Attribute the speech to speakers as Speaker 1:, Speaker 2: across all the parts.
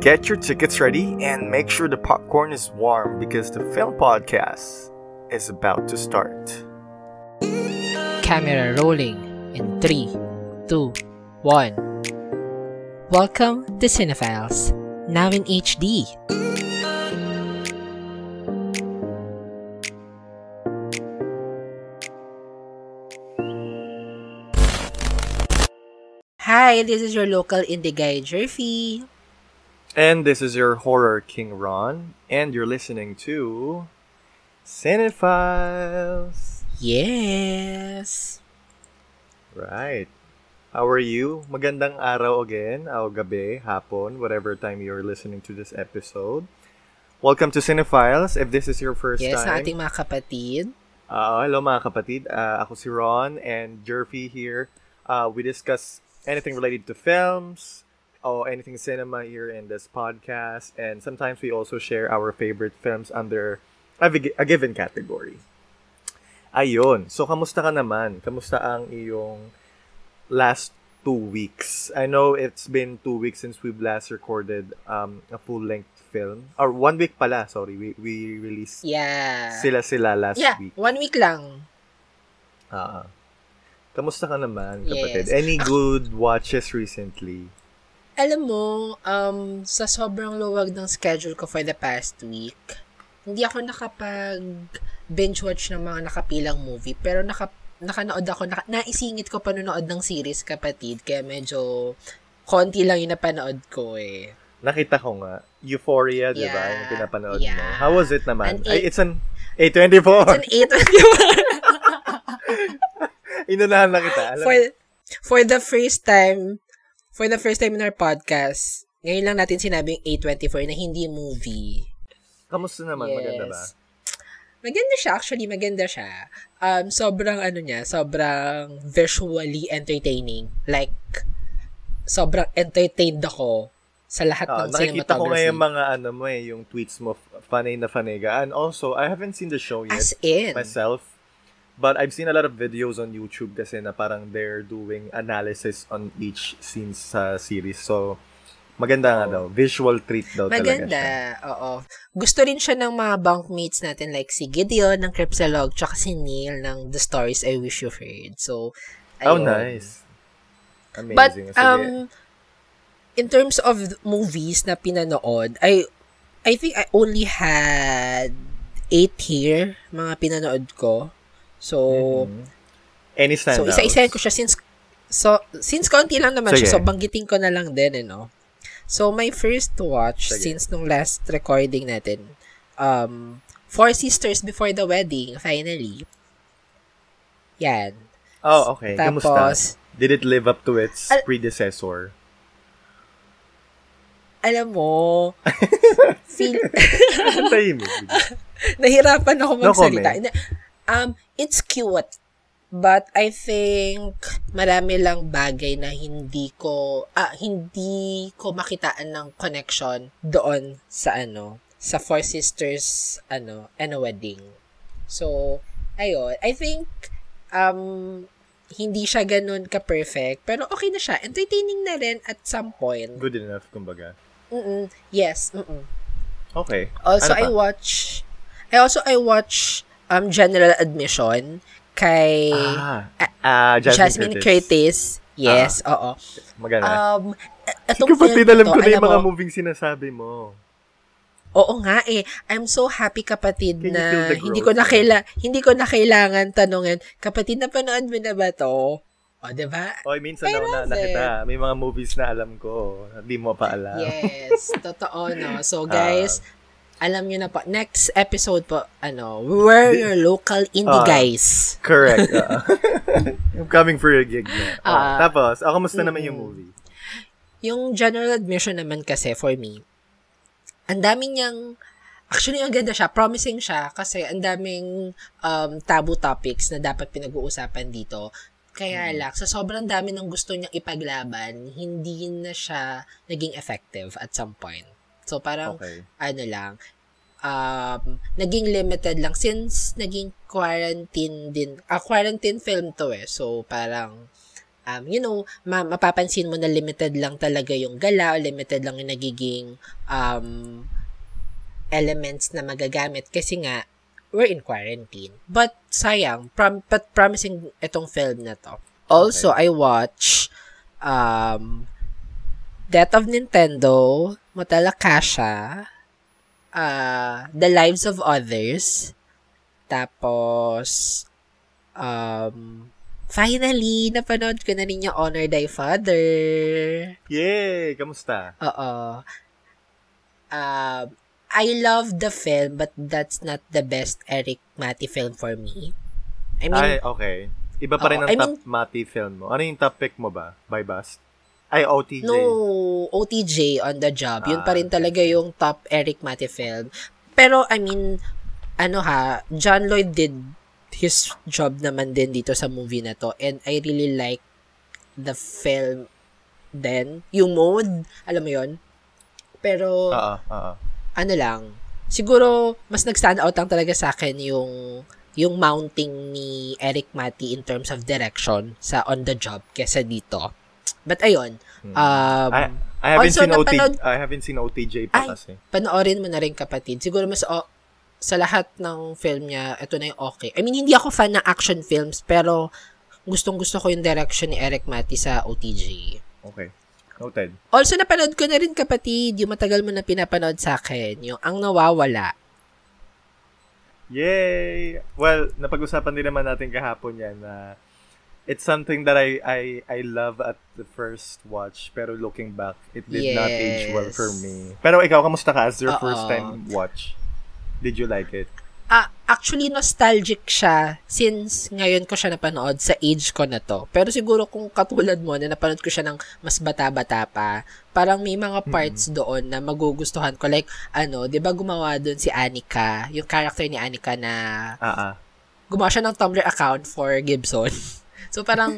Speaker 1: Get your tickets ready and make sure the popcorn is warm because the film podcast is about to start.
Speaker 2: Camera rolling in 3, 2, 1. Welcome to Cinephiles, now in HD. Hi, this is your local indie guy, Jerfy.
Speaker 1: And this is your horror king Ron, and you're listening to Cinephiles.
Speaker 2: Yes.
Speaker 1: Right. How are you? Magandang araw again, o gabi, hapon, whatever time you're listening to this episode. Welcome to Cinephiles. If this is your first
Speaker 2: Yes,
Speaker 1: time,
Speaker 2: na ating mga kapatid.
Speaker 1: Uh, hello mga kapatid. Uh, ako si Ron and Jerfy here. Uh, we discuss anything related to films or anything cinema here in this podcast. And sometimes we also share our favorite films under a, a given category. Ayun. So, kamusta ka naman? Kamusta ang iyong last two weeks? I know it's been two weeks since we've last recorded um, a full-length film. Or one week pala, sorry. We, we released
Speaker 2: Yeah.
Speaker 1: sila-sila last
Speaker 2: yeah,
Speaker 1: week.
Speaker 2: one week lang.
Speaker 1: Ah. Kamusta ka naman, kapatid?
Speaker 2: Yes.
Speaker 1: Any good watches recently?
Speaker 2: Alam mo, um, sa sobrang luwag ng schedule ko for the past week, hindi ako nakapag binge watch ng mga nakapilang movie, pero naka, nakanood ako, naka, naisingit ko panonood ng series, kapatid, kaya medyo konti lang yung napanood ko eh.
Speaker 1: Nakita ko nga. Euphoria, di ba? Yung pinapanood mo.
Speaker 2: Yeah.
Speaker 1: How was it naman?
Speaker 2: An
Speaker 1: Ay, it's an A24.
Speaker 2: It's an 8
Speaker 1: Inunahan na kita. Alam,
Speaker 2: for, for the first time, for the first time in our podcast, ngayon lang natin sinabing A24 na hindi movie.
Speaker 1: kamusta naman? Maganda ba?
Speaker 2: Maganda siya, actually, maganda siya. Um, sobrang ano niya, sobrang visually entertaining. Like, sobrang entertained ako sa lahat
Speaker 1: Ah,
Speaker 2: ng
Speaker 1: nakikita ko nga
Speaker 2: cinematography.
Speaker 1: yung mga ano mo eh, yung tweets mo, funny na funny ka. And also, I haven't seen the show yet
Speaker 2: As in,
Speaker 1: myself. But I've seen a lot of videos on YouTube kasi na parang they're doing analysis on each scene sa series. So, maganda nga
Speaker 2: Oo.
Speaker 1: daw. Visual treat daw talaga
Speaker 2: maganda. Oo. Gusto rin siya ng mga bunkmates natin like si Gideon ng Cripsalog tsaka si Neil ng The Stories I Wish You've Heard. So,
Speaker 1: Oh,
Speaker 2: ayun.
Speaker 1: nice. Amazing.
Speaker 2: But,
Speaker 1: Sige.
Speaker 2: um, in terms of movies na pinanood, I, I think I only had eight here, mga pinanood ko. So,
Speaker 1: Mhm. Any
Speaker 2: so
Speaker 1: standouts?
Speaker 2: isa-isahin ko siya since, so, since konti lang naman
Speaker 1: Sige.
Speaker 2: siya, so banggitin ko na lang din, eh, no? So, my first watch,
Speaker 1: Sige.
Speaker 2: since nung last recording natin, um, Four Sisters Before the Wedding, finally. Yan.
Speaker 1: Oh, okay. Kamusta?
Speaker 2: Tapos,
Speaker 1: Did it live up to its
Speaker 2: Al-
Speaker 1: predecessor?
Speaker 2: alam mo, feel. Nahirapan ako
Speaker 1: No
Speaker 2: magsalita.
Speaker 1: comment.
Speaker 2: um, it's cute. But I think marami lang bagay na hindi ko ah hindi ko makitaan ng connection doon sa ano sa Four Sisters ano and a wedding. So ayun, I think um hindi siya ganun ka-perfect, pero okay na siya. Entertaining na rin at some point.
Speaker 1: Good enough, kumbaga.
Speaker 2: Mm-mm. Yes, mm
Speaker 1: Okay.
Speaker 2: Also,
Speaker 1: Ano
Speaker 2: I watch, I also, I watch, um, General Admission kay
Speaker 1: Ah,
Speaker 2: ah,
Speaker 1: ah
Speaker 2: Jasmine,
Speaker 1: Jasmine,
Speaker 2: Curtis. Yes, oo.
Speaker 1: Maganda.
Speaker 2: Um, e- etong
Speaker 1: Kapatid,
Speaker 2: film
Speaker 1: alam
Speaker 2: na
Speaker 1: ko na yung mga
Speaker 2: mo,
Speaker 1: moving sinasabi mo.
Speaker 2: Oo nga eh. I'm so happy kapatid
Speaker 1: Can
Speaker 2: na hindi ko na kaila, hindi ko na kailangan tanungin, kapatid napanood mo na ba to? O, diba?
Speaker 1: O, minsan
Speaker 2: I
Speaker 1: na na, nakita. May mga movies na alam ko. Hindi mo pa alam.
Speaker 2: Yes, totoo no. So
Speaker 1: Ah.
Speaker 2: guys, alam niyo na po, next episode po, ano, we're your local indie
Speaker 1: Ah.
Speaker 2: guys.
Speaker 1: Correct. oo. I'm coming for your gig na. Oh,
Speaker 2: Ah.
Speaker 1: tapos, oh, kamusta naman yung movie?
Speaker 2: Yung general admission naman kasi for me, ang daming niyang Actually, ang ganda siya. Promising siya kasi ang daming um, taboo topics na dapat pinag-uusapan dito. Kaya lang, sa sobrang dami ng gusto niyang ipaglaban, hindi na siya naging effective at some point. So, parang,
Speaker 1: Okay.
Speaker 2: ano lang, um, naging limited lang since naging quarantine din, ah, quarantine film to eh. So, parang, um, you know, ma- mapapansin mo na limited lang talaga yung gala, limited lang yung nagiging um, elements na magagamit kasi nga, we're in quarantine. But sayang, prom- but promising itong film na to. Also, I watch um, Death of Nintendo, Motala Kasha, uh, The Lives of Others, tapos, um, finally, napanood ko na rin yung Honor Thy Father.
Speaker 1: Yay! Kamusta?
Speaker 2: Oo. Um, I love the film, but that's not the best Eric Mati film for me. I mean,
Speaker 1: Ay, okay. Iba pa rin
Speaker 2: Oo,
Speaker 1: ang
Speaker 2: I
Speaker 1: top
Speaker 2: mean-
Speaker 1: Mati film mo. Ano yung top pick mo ba? By Bust? Ay, OTJ.
Speaker 2: No, OTJ on the job. Yun pa
Speaker 1: Ah,
Speaker 2: rin talaga yung top Eric Mate film. Pero, I mean, ano ha, John Lloyd did his job naman din dito sa movie na to. And I really like the film then. Yung mode, alam mo yon Pero,
Speaker 1: Oo, oo.
Speaker 2: ano lang, siguro, mas nag-stand out lang talaga sa akin yung yung mounting ni Eric Mati in terms of direction sa on the job kesa dito. But ayun,
Speaker 1: Hmm.
Speaker 2: um,
Speaker 1: I, I haven't
Speaker 2: also,
Speaker 1: seen OT,
Speaker 2: napanood-
Speaker 1: I haven't seen OTJ pa
Speaker 2: Ay.
Speaker 1: kasi.
Speaker 2: panoorin mo na rin kapatid. Siguro mas o, sa lahat ng film niya, ito na yung okay. I mean, hindi ako fan ng action films, pero gustong gusto ko yung direction ni Eric Mati sa OTG.
Speaker 1: Okay. Noted.
Speaker 2: Also, napanood ko na rin kapatid, yung matagal mo na pinapanood sa akin, yung Ang Nawawala.
Speaker 1: Yay! Well, napag-usapan din naman natin kahapon yan na it's something that I, I I love at the first watch pero looking back, it did not age well for
Speaker 2: Yes.
Speaker 1: me. Pero ikaw, kamusta ka as your
Speaker 2: Oo.
Speaker 1: first time watch? Did you like it?
Speaker 2: Ah, actually, nostalgic siya since ngayon ko siya napanood sa age ko na to. Pero siguro kung katulad mo na napanood ko siya ng mas bata-bata pa, parang may mga parts doon na magugustuhan ko. Like, ano, di ba gumawa doon si Anika, yung character ni Anika na
Speaker 1: ah.
Speaker 2: gumawa siya ng Tumblr account for Gibson. So parang,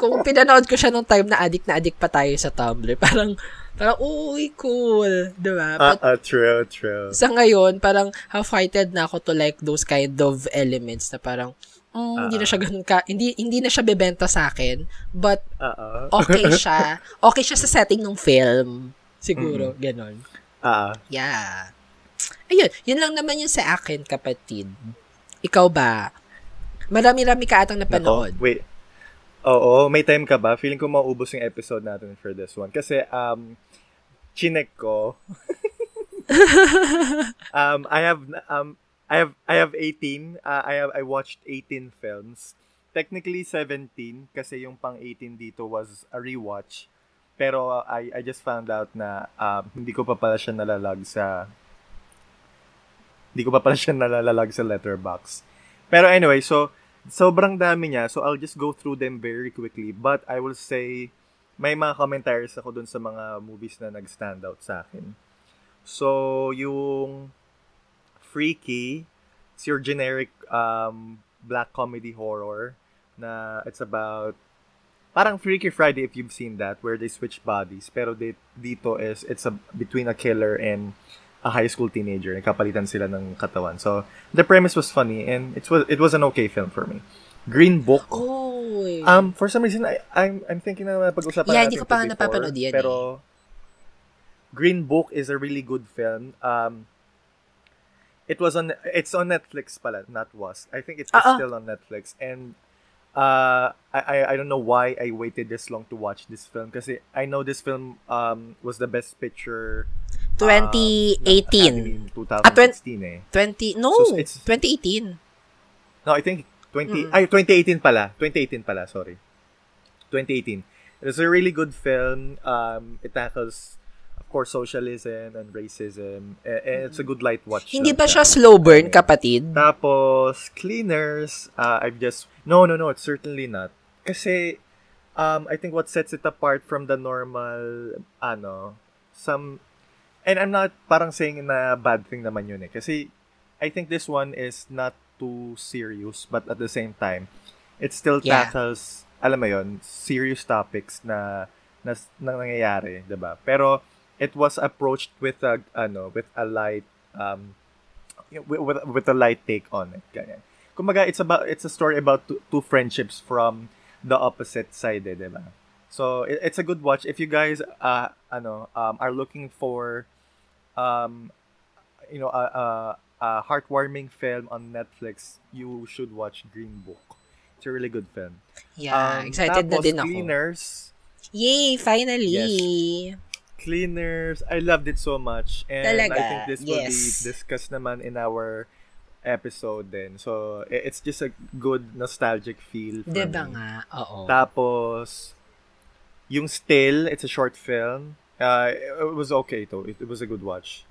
Speaker 2: kung pinanood ko siya nung time na addict na addict pa tayo sa Tumblr, parang, parang, uy, cool. Diba?
Speaker 1: Ah,
Speaker 2: But
Speaker 1: ah, true, true.
Speaker 2: sa ngayon, parang half-hearted na ako to like those kind of elements na parang, mm, hindi na siya ganun ka, hindi, hindi na siya bebenta sa akin, but
Speaker 1: Ah, ah.
Speaker 2: okay siya. Okay siya sa setting ng film. Siguro, ganon.
Speaker 1: Ah, ah.
Speaker 2: Yeah. Ayun, yun lang naman yun sa akin, kapatid. Ikaw ba? Marami-rami ka atang napanood.
Speaker 1: Nako, wait. Oo, may time ka ba? Feeling ko maubos yung episode natin for this one. Kasi, um, chinek ko. um, I have, um, I have, I have 18. Uh, I have, I watched 18 films. Technically 17 kasi yung pang 18 dito was a rewatch. Pero uh, I, I just found out na um, hindi ko pa pala siya nalalag sa hindi ko pa pala siya nalalag sa letterbox. Pero anyway, so sobrang dami niya. So, I'll just go through them very quickly. But I will say, may mga commentaries ako dun sa mga movies na nag-stand out sa akin. So, yung Freaky, it's your generic um, black comedy horror na it's about parang Freaky Friday if you've seen that where they switch bodies pero di- dito is it's a between a killer and a high school teenager nagkapalitan sila ng katawan so the premise was funny and it was it was an okay film for me Green Book
Speaker 2: Oh.
Speaker 1: um for some reason I I'm I'm thinking na pag-usapan
Speaker 2: Yeah,
Speaker 1: natin
Speaker 2: hindi ko pa
Speaker 1: before,
Speaker 2: napapanood yan eh.
Speaker 1: pero Green Book is a really good film um it was on it's on Netflix pala not was I think it's,
Speaker 2: Oo.
Speaker 1: still on Netflix and uh I, I I don't know why I waited this long to watch this film kasi I know this film um was the best picture uh,
Speaker 2: 2018.
Speaker 1: in 2016 eh
Speaker 2: 20, no,
Speaker 1: So, it's-
Speaker 2: 2018.
Speaker 1: No, I think 20
Speaker 2: Mm.
Speaker 1: ay 2018 pala. 2018 pala, sorry. 2018. It's a really good film. Um it tackles of course socialism and racism. And it's a good light watch.
Speaker 2: Hindi ba siya slow burn, kapatid?
Speaker 1: Tapos cleaners, uh, I've just No, no, no, it's certainly not. Kasi um I think what sets it apart from the normal ano some and I'm not parang saying na bad thing naman yun eh. Kasi I think this one is not too serious but at the same time it still
Speaker 2: Yeah.
Speaker 1: tackles alam mo yun, serious topics na na, na nangyayari, ba? Pero it was approached with a ano, with a light um with, with, with a light take on it. Ganyan. Kumbaga, it's about it's a story about two, two friendships from the opposite side, eh, diba? So it, it's a good watch if you guys uh ano um are looking for um you know a, a, a heartwarming film on Netflix, you should watch Green Book. It's a really good film.
Speaker 2: Yeah,
Speaker 1: Um,
Speaker 2: excited na din ako.
Speaker 1: Cleaners,
Speaker 2: Yay, finally. Yes.
Speaker 1: Cleaners, I loved it so much. And
Speaker 2: Talaga,
Speaker 1: I think this will be
Speaker 2: yes.
Speaker 1: discussed naman in our episode then. So, it's just a good nostalgic feel for
Speaker 2: Diba
Speaker 1: me.
Speaker 2: nga? Oo.
Speaker 1: Tapos, yung Still, it's a short film. Uh, it was okay to. It, it was a good watch.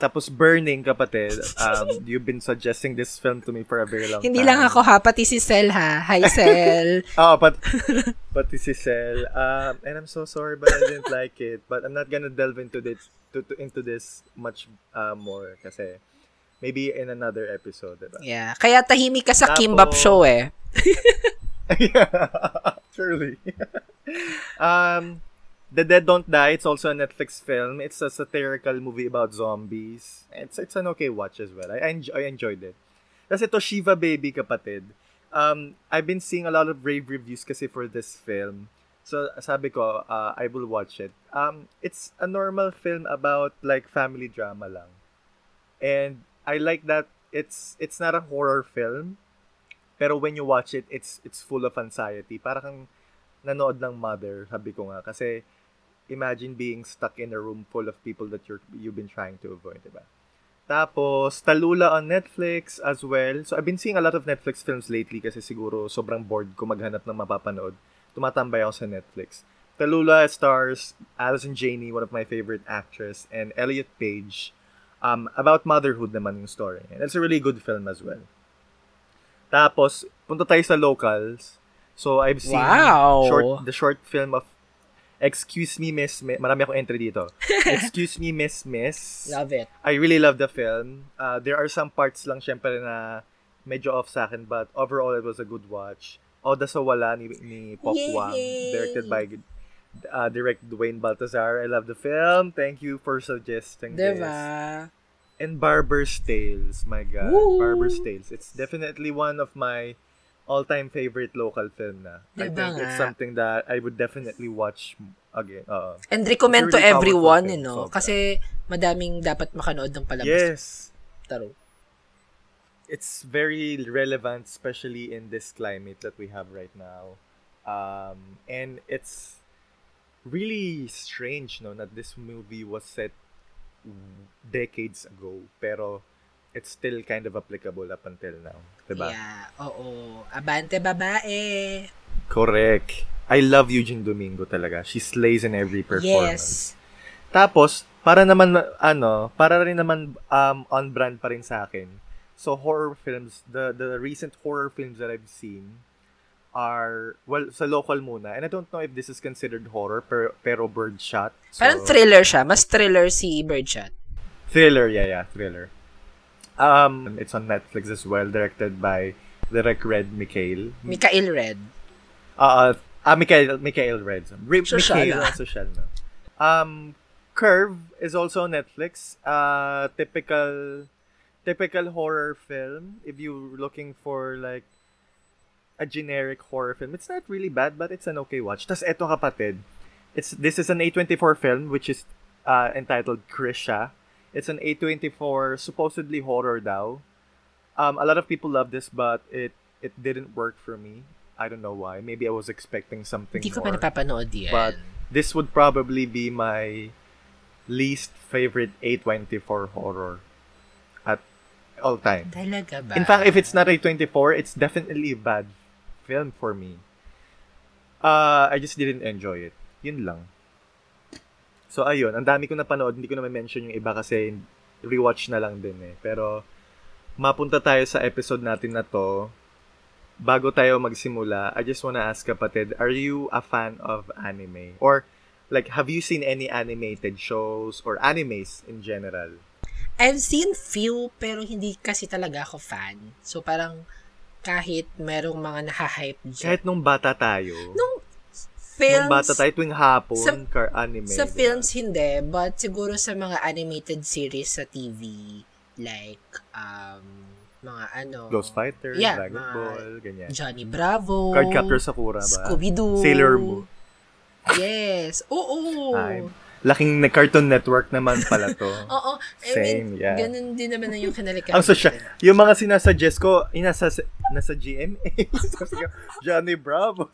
Speaker 1: Tapos Burning, kapatid. Um, you've been suggesting this film to me for a very long
Speaker 2: Hindi
Speaker 1: time.
Speaker 2: lang ako ha, pati si Sel ha. Hi Sel.
Speaker 1: Oh, but pati si Cel. Um, and I'm so sorry, but I didn't like it. But I'm not gonna delve into this to, to into this much uh, more kasi maybe in another episode, diba?
Speaker 2: yeah. Kaya tahimik ka sa Kimbap show eh.
Speaker 1: yeah, truly. um, The Dead Don't Die. It's also a Netflix film. It's a satirical movie about zombies. It's it's an okay watch as well. I enjoy, I enjoyed it. Kasi to Shiva Baby kapatid. Um, I've been seeing a lot of rave reviews kasi for this film. So sabi ko, uh, I will watch it. Um, it's a normal film about like family drama lang. And I like that it's it's not a horror film. Pero when you watch it, it's it's full of anxiety. Para kang nanood ng Mother, sabi ko nga. Kasi imagine being stuck in a room full of people that you're you've been trying to avoid, diba? Tapos, Talula on Netflix as well. So, I've been seeing a lot of Netflix films lately kasi siguro sobrang bored ko maghanap ng mapapanood. Tumatambay ako sa Netflix. Talula stars Alison Janey, one of my favorite actress, and Elliot Page. Um, about motherhood naman yung story. And it's a really good film as well. Tapos, punta tayo sa locals. So, I've seen
Speaker 2: Wow!
Speaker 1: short, the short film of Excuse Me Miss Miss. Marami akong entry dito. Excuse Me Miss Miss.
Speaker 2: Love it.
Speaker 1: I really love the film. Uh, there are some parts lang syempre na medyo off sa akin but overall it was a good watch. Oda sa Wala ni, ni Pop Wang,
Speaker 2: Yay!
Speaker 1: directed by uh, direct Dwayne Baltazar. I love the film. Thank you for suggesting this. And Barber's Tales. My God.
Speaker 2: Woo!
Speaker 1: Barber's Tales. It's definitely one of my all-time favorite local film na. I
Speaker 2: Diba
Speaker 1: think it's
Speaker 2: nga?
Speaker 1: something that I would definitely watch again. Uh,
Speaker 2: And recommend
Speaker 1: It's a
Speaker 2: to
Speaker 1: really
Speaker 2: everyone, you know?
Speaker 1: sobra.
Speaker 2: Kasi madaming dapat makanood ng palabas.
Speaker 1: yes.
Speaker 2: Taro.
Speaker 1: It's very relevant, especially in this climate that we have right now. Um, and it's really strange, no, that this movie was set decades ago, pero it's still kind of applicable up until now. Diba?
Speaker 2: Yeah, oo. Abante babae.
Speaker 1: Correct. I love Eugene Domingo talaga. She slays in every performance.
Speaker 2: Yes.
Speaker 1: Tapos, para naman, ano, para rin naman um, on brand pa rin sa akin. So, horror films, the the recent horror films that I've seen are, well, sa local muna. And I don't know if this is considered horror, pero, pero Birdshot. So,
Speaker 2: Parang thriller siya. Mas thriller si Birdshot.
Speaker 1: Thriller, yeah, yeah, thriller. Um, it's on Netflix as well, directed by Direct Red Mikhail.
Speaker 2: Mikael Red.
Speaker 1: Uh, ah, Mikael, Mikael Red. Re-
Speaker 2: Social,
Speaker 1: Mikael,
Speaker 2: ah,
Speaker 1: social, no? Um, Curve is also on Netflix. Uh, typical, typical horror film. If you're looking for like a generic horror film, it's not really bad, but it's an okay watch. Tas eto kapatid, it's this is an A24 film which is uh, entitled Krisha. It's an A24 supposedly horror daw. Um, a lot of people love this, but it it didn't work for me. I don't know why. Maybe I was expecting something
Speaker 2: Hindi ko pa
Speaker 1: more.
Speaker 2: napapanood yan.
Speaker 1: But this would probably be my least favorite A24 horror at all time.
Speaker 2: Talaga ba?
Speaker 1: In fact, if it's not A24, it's definitely a bad film for me. Uh, I just didn't enjoy it. Yun lang. So, ayun. Ang dami ko napanood. Hindi ko na mention yung iba kasi rewatch na lang din eh. Pero, mapunta tayo sa episode natin na to. Bago tayo magsimula, I just wanna ask kapatid, are you a fan of anime? Or, like, have you seen any animated shows or animes in general?
Speaker 2: I've seen few, pero hindi kasi talaga ako fan. So, parang kahit merong mga nahahype dyan.
Speaker 1: Kahit nung bata tayo,
Speaker 2: Nung films,
Speaker 1: nung bata tayo tuwing hapon,
Speaker 2: Sa-
Speaker 1: car anime.
Speaker 2: sa
Speaker 1: diba?
Speaker 2: films hindi, but siguro sa mga animated series sa TV, like, um, mga ano,
Speaker 1: Ghost Fighter,
Speaker 2: Yeah,
Speaker 1: Dragon
Speaker 2: mga-
Speaker 1: Ball, ganyan.
Speaker 2: Johnny Bravo,
Speaker 1: Cardcaptor Sakura ba?
Speaker 2: Scooby-Doo.
Speaker 1: Sailor Moon.
Speaker 2: Yes. Oo.
Speaker 1: Ay, laking na Cartoon Network naman pala to.
Speaker 2: Oo. I
Speaker 1: Same,
Speaker 2: mean,
Speaker 1: yeah.
Speaker 2: ganun din naman na yung kinalikan.
Speaker 1: Ang social, yung mga sinasuggest ko, inasa, nasa GMA. Johnny Bravo.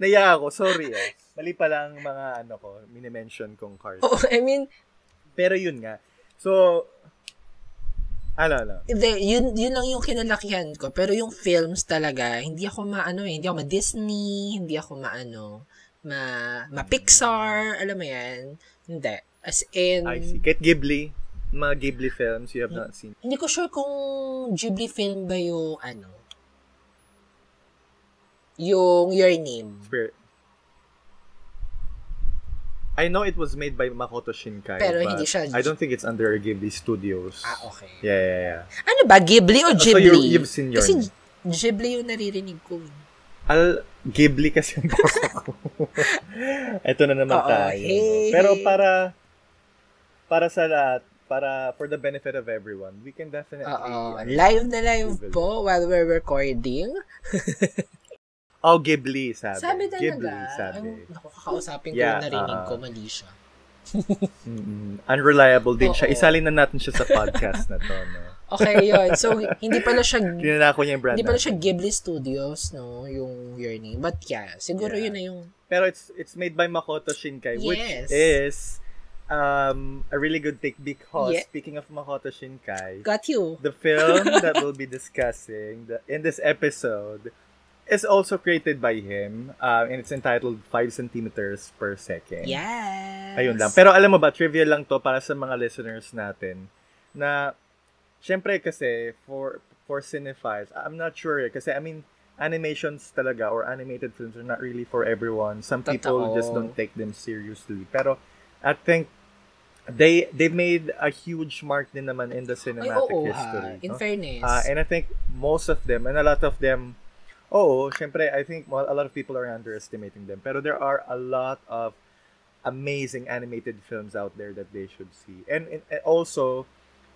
Speaker 1: Naya ako, sorry eh. Mali pala ang mga ano ko, minimension kong card.
Speaker 2: Oo, I mean,
Speaker 1: Pero yun nga. So, ano, ano.
Speaker 2: Hindi, yun, yun lang yung kinalakihan ko. Pero yung films talaga, hindi ako maano eh. Hindi ako ma-Disney, hindi ako maano, ma, ma-Pixar, alam mo yan. Hindi. As in,
Speaker 1: I see. Kahit Ghibli, mga Ghibli films you have not seen.
Speaker 2: hindi ko sure kung Ghibli film ba yung ano, yung Your Name.
Speaker 1: Spirit. I know it was made by Makoto Shinkai.
Speaker 2: Pero
Speaker 1: but
Speaker 2: hindi siya-
Speaker 1: I don't think it's under Ghibli Studios.
Speaker 2: Ah, okay.
Speaker 1: Yeah, yeah, yeah.
Speaker 2: Ano ba, Ghibli o
Speaker 1: So,
Speaker 2: Ghibli?
Speaker 1: you- you've seen Your
Speaker 2: Kasi
Speaker 1: Name.
Speaker 2: Ghibli yung naririnig ko.
Speaker 1: Al Ghibli kasi ang boss ko. Ito na naman
Speaker 2: Oo,
Speaker 1: tayo.
Speaker 2: hey,
Speaker 1: Pero para para sa lahat, para for the benefit of everyone, we can definitely
Speaker 2: Oo. Live na live
Speaker 1: Ghibli.
Speaker 2: po while we're recording.
Speaker 1: Oh, Ghibli, sabi.
Speaker 2: Sabi talaga.
Speaker 1: Ghibli, sabi.
Speaker 2: Ang, naku, kakausapin ko
Speaker 1: Yeah,
Speaker 2: yung narinig
Speaker 1: ah.
Speaker 2: ko, mali siya.
Speaker 1: Unreliable din siya.
Speaker 2: Oo.
Speaker 1: Isalin na natin siya sa podcast na to, no?
Speaker 2: Okay, yun. So, hindi pala siya
Speaker 1: Tinanako niya yung brand
Speaker 2: hindi pala siya Ghibli Studios, no? Yung Your Name. But yeah, siguro
Speaker 1: Yeah.
Speaker 2: yun na yung
Speaker 1: Pero it's it's made by Makoto Shinkai, which
Speaker 2: Yes.
Speaker 1: is um a really good take because
Speaker 2: Yeah.
Speaker 1: speaking of Makoto Shinkai,
Speaker 2: got you.
Speaker 1: the film that we'll be discussing the, in this episode is also created by him uh, and it's entitled 5 centimeters per second.
Speaker 2: Yes.
Speaker 1: Ayun lang. Pero alam mo ba, trivia lang to para sa mga listeners natin na syempre kasi for for cinephiles, I'm not sure eh, kasi I mean animations talaga or animated films are not really for everyone. Some people
Speaker 2: Totoo.
Speaker 1: just don't take them seriously. Pero I think they they made a huge mark din naman in the
Speaker 2: Ay,
Speaker 1: cinematic
Speaker 2: oo,
Speaker 1: history.
Speaker 2: ha. In
Speaker 1: no?
Speaker 2: fairness.
Speaker 1: Uh, and I think most of them, and a lot of them, oh, syempre, I think well, a lot of people are underestimating them. Pero there are a lot of amazing animated films out there that they should see. And, and, and also,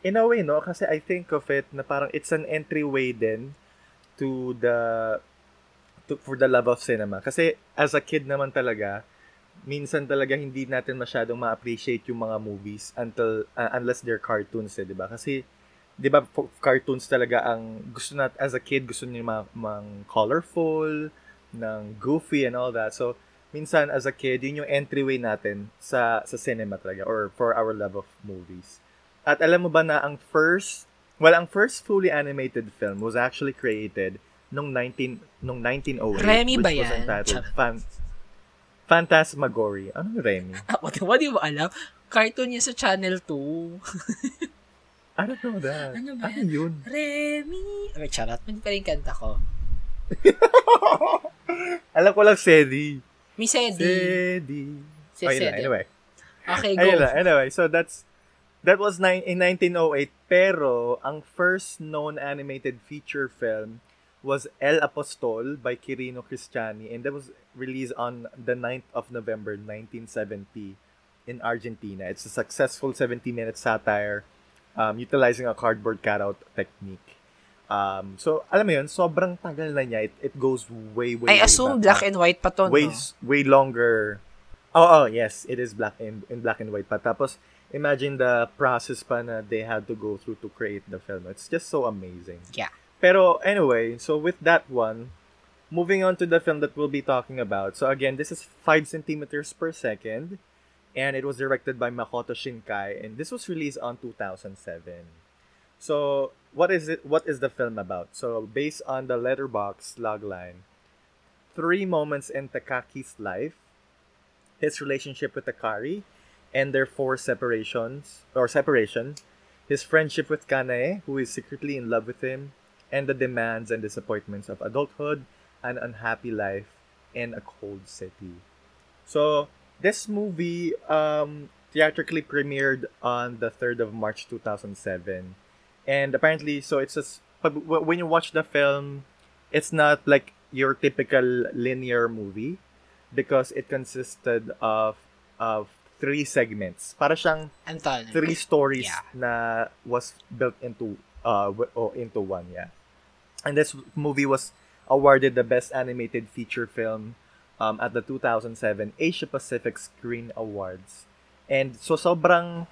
Speaker 1: in a way, no, kasi I think of it na parang it's an entryway din to the to, for the love of cinema. Kasi as a kid naman talaga, minsan talaga hindi natin masyadong ma-appreciate yung mga movies until uh, unless they're cartoons eh, 'di ba? Kasi 'di ba cartoons talaga ang gusto nat as a kid gusto niyo mga, mga colorful, ng goofy and all that. So minsan as a kid, yun yung entryway natin sa sa cinema talaga or for our love of movies. At alam mo ba na ang first well, ang first fully animated film was actually created nung 19 nung 1908
Speaker 2: Remy
Speaker 1: which
Speaker 2: ba
Speaker 1: was
Speaker 2: yan?
Speaker 1: entitled. Fan, Phantasmagoria. Ano Remy?
Speaker 2: What, what di mo alam? Cartoon niya sa Channel 2.
Speaker 1: I don't know that.
Speaker 2: Ano ba
Speaker 1: Ano yun?
Speaker 2: Remy! Ay, charot. Hindi pa rin kanta ko.
Speaker 1: Alam ko lang Sedi.
Speaker 2: Mi Sedi.
Speaker 1: Sedi.
Speaker 2: Si
Speaker 1: lang,
Speaker 2: Sedi.
Speaker 1: anyway.
Speaker 2: Okay, go.
Speaker 1: Ayun lang, anyway. So that's that was nine, in 1908 pero ang first known animated feature film was El Apostol by Quirino Cristiani and that was released on the 9th of November 1970 in Argentina. It's a successful 70-minute satire um, utilizing a cardboard cutout technique. Um, so, alam mo yun, sobrang tagal na niya. It, it goes way, way,
Speaker 2: I
Speaker 1: way
Speaker 2: assume
Speaker 1: back.
Speaker 2: black and white pa to,
Speaker 1: way,
Speaker 2: no?
Speaker 1: way longer. Oh, oh, yes, it is black in, in black and white pa. Tapos, imagine the process pa na they had to go through to create the film. It's just so amazing.
Speaker 2: Yeah.
Speaker 1: Pero anyway, so with that one, moving on to the film that we'll be talking about. So again, this is 5 centimeters per second, and it was directed by Makoto Shinkai, and this was released on 2007. So what is it? What is the film about? So based on the letterbox logline, three moments in Takaki's life, his relationship with Takari, and their separations or separation, his friendship with Kanae, who is secretly in love with him, and the demands and disappointments of adulthood, an unhappy life, in a cold city. So this movie um, theatrically premiered on the 3rd of March 2007. And apparently, so it's pag- when you watch the film, it's not like your typical linear movie because it consisted of of three segments. Para siyang
Speaker 2: Anton.
Speaker 1: three stories
Speaker 2: Yeah.
Speaker 1: na was built into uh, oh, into one, yeah. And this movie was awarded the Best Animated Feature Film um, at the 2007 Asia Pacific Screen Awards. And so sobrang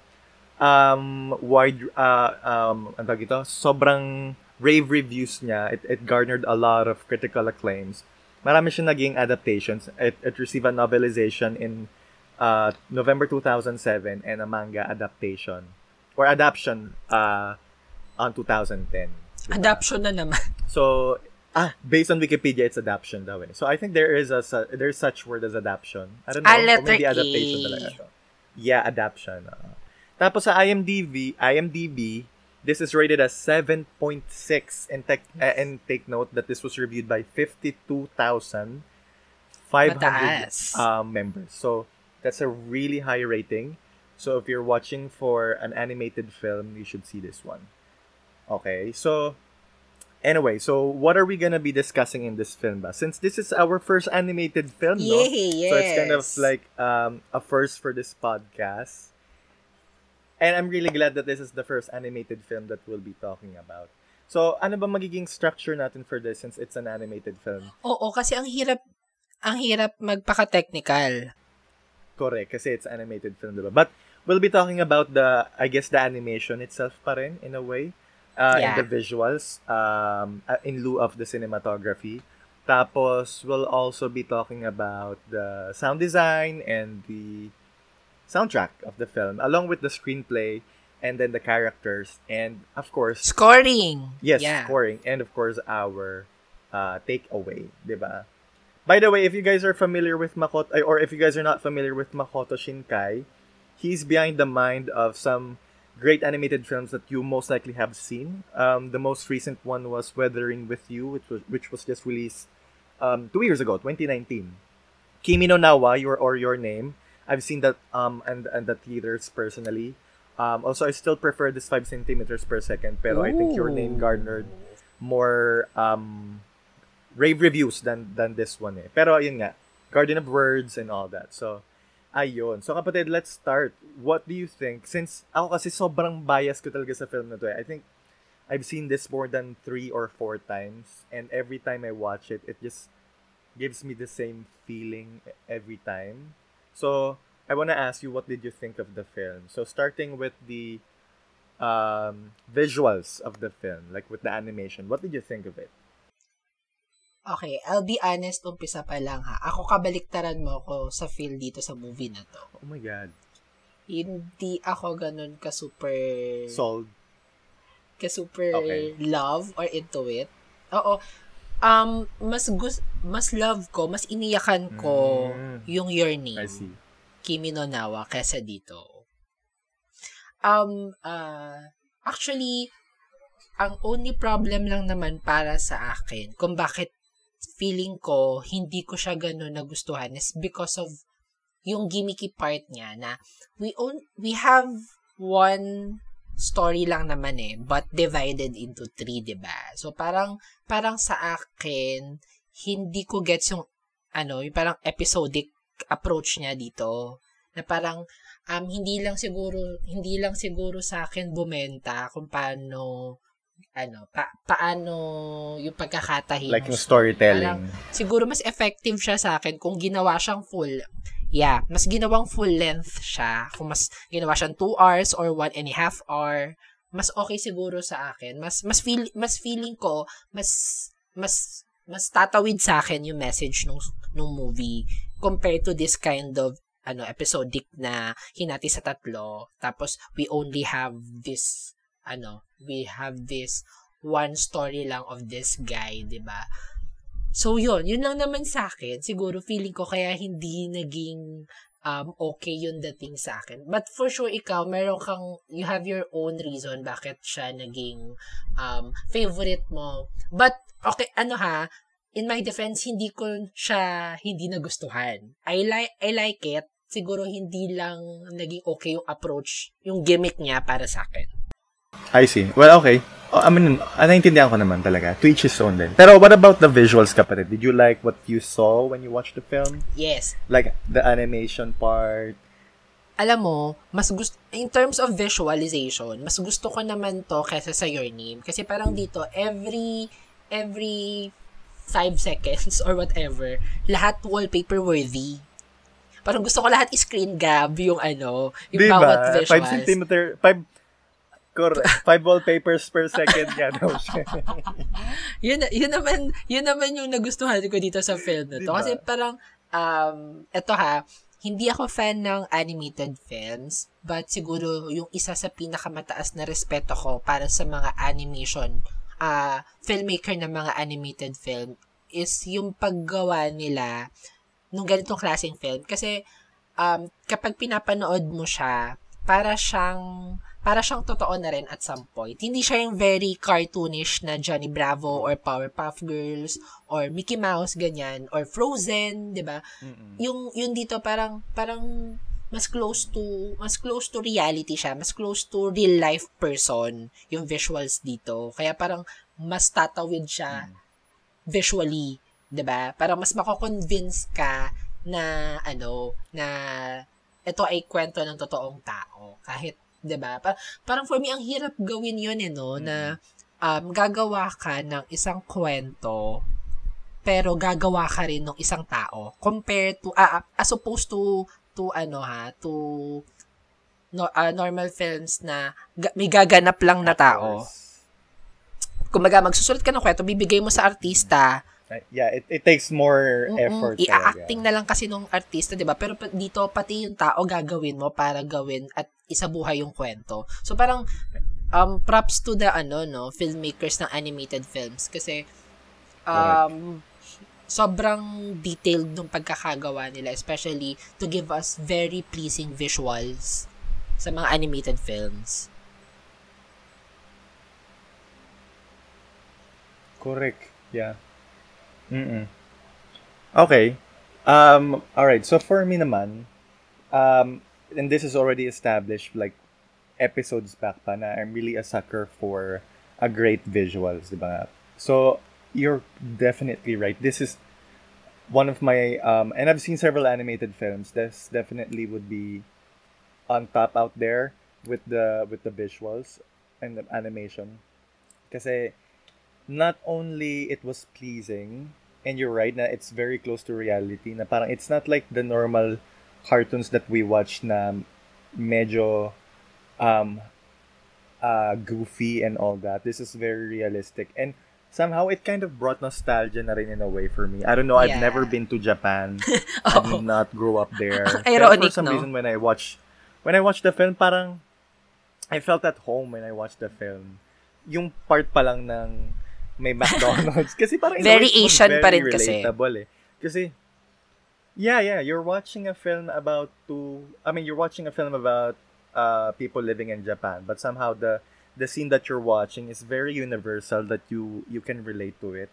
Speaker 1: um, wide, uh, um, ano tawag ito? Sobrang rave reviews niya. It, it garnered a lot of critical acclaims. Marami siya naging adaptations. It, it received a novelization in uh, November 2007 and a manga adaptation or adaptation uh, on 2010. diba?
Speaker 2: Adoption na naman.
Speaker 1: So, ah, based on Wikipedia, it's adaptation daw eh. So, I think there is a, su- there's such word as adaptation. I don't know.
Speaker 2: Ah,
Speaker 1: maybe adaptation
Speaker 2: A.
Speaker 1: talaga. Yeah, adaptation. uh. Tapos sa IMDb, IMDb, this is rated as 7.6 and take, uh, and take note that this was reviewed by 52,500 um, members. So, that's a really high rating. So, if you're watching for an animated film, you should see this one. Okay, so anyway, so what are we gonna be discussing in this film, ba? Since this is our first animated film, no?
Speaker 2: Yay, yes.
Speaker 1: So it's kind of like um, a first for this podcast. And I'm really glad that this is the first animated film that we'll be talking about. So, ano ba magiging structure natin for this since it's an animated film?
Speaker 2: Oo, kasi ang hirap, ang hirap magpaka-technical.
Speaker 1: Correct, kasi it's animated film, diba? But we'll be talking about the, I guess, the animation itself pa rin, in a way. Uh,
Speaker 2: Yeah.
Speaker 1: And the visuals, um, uh, in lieu of the cinematography. Tapos, we'll also be talking about the sound design and the soundtrack of the film, along with the screenplay and then the characters. And, of course,
Speaker 2: Scoring.
Speaker 1: Yes,
Speaker 2: Yeah.
Speaker 1: scoring. And of course, our uh, takeaway, di ba? By the way, if you guys are familiar with Makoto, or if you guys are not familiar with Makoto Shinkai, he's behind the mind of some great animated films that you most likely have seen. Um, the most recent one was Weathering with You, which was which was just released um, two years ago, 2019. Kimi no Nawa, your or your name. I've seen that um and and the theaters personally. Um, also, I still prefer this five centimeters per second, pero I think your name garnered more um rave reviews than than this one eh. Pero ayun nga, Garden of Words and all that. So ayun. So kapatid, let's start. What do you think? Since ako kasi sobrang bias ko talaga sa film na to eh. I think I've seen this more than three or four times and every time I watch it, it just gives me the same feeling every time. So I want to ask you, what did you think of the film? So starting with the um, visuals of the film, like with the animation, what did you think of it?
Speaker 2: Okay, I'll be honest, umpisa pa lang ha. Ako kabaliktaran mo ako sa feel dito sa movie na to.
Speaker 1: Oh my god.
Speaker 2: Hindi ako ganun ka super
Speaker 1: Sold.
Speaker 2: ka super
Speaker 1: Okay.
Speaker 2: love or into it. Oo. Um, mas gus mas love ko, mas iniyakan ko
Speaker 1: Mm.
Speaker 2: yung Your Name.
Speaker 1: I see.
Speaker 2: Kimi no Nawa kesa dito. Um, uh, actually, ang only problem lang naman para sa akin kung bakit feeling ko hindi ko siya ganun nagustuhan. Is because of yung gimmicky part niya na we own we have one story lang naman eh but divided into three ba? So parang parang sa akin hindi ko gets yung ano yung parang episodic approach niya dito. Na parang um hindi lang siguro hindi lang siguro sa akin bumenta kung paano ano pa, paano yung pagkakatahim
Speaker 1: Like yung storytelling.
Speaker 2: Parang, siguro mas effective siya sa akin kung ginawa siyang full yeah, mas ginawang full length siya. Kung mas ginawa siyang 2 hours or 1 and a half hour, mas okay siguro sa akin. Mas mas feel mas feeling ko mas mas mas tatawid sa akin yung message nung nung movie compared to this kind of ano episodic na hinati sa tatlo tapos we only have this ano we have this one story lang of this guy 'di ba So, yun. Yun lang naman sa akin. Siguro, feeling ko kaya hindi naging um, okay yung dating sa akin. But for sure, ikaw, meron kang, you have your own reason bakit siya naging um, favorite mo. But, okay, ano ha, in my defense, hindi ko siya hindi nagustuhan. I like, I like it. Siguro, hindi lang naging okay yung approach, yung gimmick niya para sa akin.
Speaker 1: I see. Well, okay. Oh, I mean, ah, naintindihan ko naman talaga. To each his own din. Pero what about the visuals, kapatid? Did you like what you saw when you watched the film?
Speaker 2: Yes.
Speaker 1: Like, the animation part?
Speaker 2: alam mo, mas gusto, in terms of visualization, mas gusto ko naman to kaysa sa Your Name. Kasi parang dito, every, every five seconds or whatever, lahat wallpaper worthy. Parang gusto ko lahat screen grab yung ano, yung
Speaker 1: Diba?
Speaker 2: bawat
Speaker 1: 5
Speaker 2: visuals.
Speaker 1: centimeter, 5 Correct. 5 wallpapers per second nga daw siya.
Speaker 2: yun, yun naman, yun naman yung nagustuhan ko dito sa film na to.
Speaker 1: Diba?
Speaker 2: Kasi parang, um, eto ha, hindi ako fan ng animated films, but siguro yung isa sa pinakamataas na respeto ko para sa mga animation, uh, filmmaker ng mga animated film, is yung paggawa nila nung ganitong klaseng film. Kasi, um, kapag pinapanood mo siya, para siyang para siyang totoo na rin at some point. Hindi siya yung very cartoonish na Johnny Bravo or Powerpuff Girls or Mickey Mouse ganyan or Frozen, 'di ba? Yung yung dito parang parang mas close to mas close to reality siya, mas close to real life person yung visuals dito. Kaya parang mas tatawid siya visually, 'di ba? Parang mas mako-convince ka na ano na ito ay kwento ng totoong tao kahit 'di ba? Pa- parang for me ang hirap gawin 'yun eh no na um, gagawa ka ng isang kwento pero gagawa ka rin ng isang tao compared to ah, as opposed to to ano ha to no, ah, normal films na ga- may gaganap lang na tao. Kumbaga magsusulat ka ng kwento, bibigay mo sa artista.
Speaker 1: Yeah, it, it takes more
Speaker 2: Mm-mm.
Speaker 1: effort.
Speaker 2: I-acting na lang kasi nung artista, 'di ba? Pero dito pati yung tao gagawin mo para gawin at isabuhay yung kwento. So parang um props to the ano no, filmmakers ng animated films kasi um sobrang detailed nung pagkakagawa nila especially to give us very pleasing visuals sa mga animated films.
Speaker 1: Correct. Yeah. Mm-mm. Okay. Um, all right. So for me naman, um, and this is already established like episodes back pa na I'm really a sucker for a great visuals, di ba? So you're definitely right. This is one of my um, and I've seen several animated films. This definitely would be on top out there with the with the visuals and the animation. Kasi not only it was pleasing, and you're right na it's very close to reality, na parang it's not like the normal cartoons that we watch na medyo um, uh, goofy and all that. This is very realistic. And somehow it kind of brought nostalgia na rin in a way for me. I don't know, I've
Speaker 2: Yeah.
Speaker 1: never been to Japan. I
Speaker 2: Oo.
Speaker 1: did not grow up there.
Speaker 2: Ironic,
Speaker 1: for some
Speaker 2: no?
Speaker 1: reason when I watch when I watched the film, parang I felt at home when I watched the film. Yung part pa lang ng may McDonald's. kasi parang
Speaker 2: Very Asian pa
Speaker 1: very
Speaker 2: rin kasi.
Speaker 1: relatable eh. Kasi, yeah, yeah, you're watching a film about two, I mean, you're watching a film about uh, people living in Japan, but somehow the the scene that you're watching is very universal that you you can relate to it.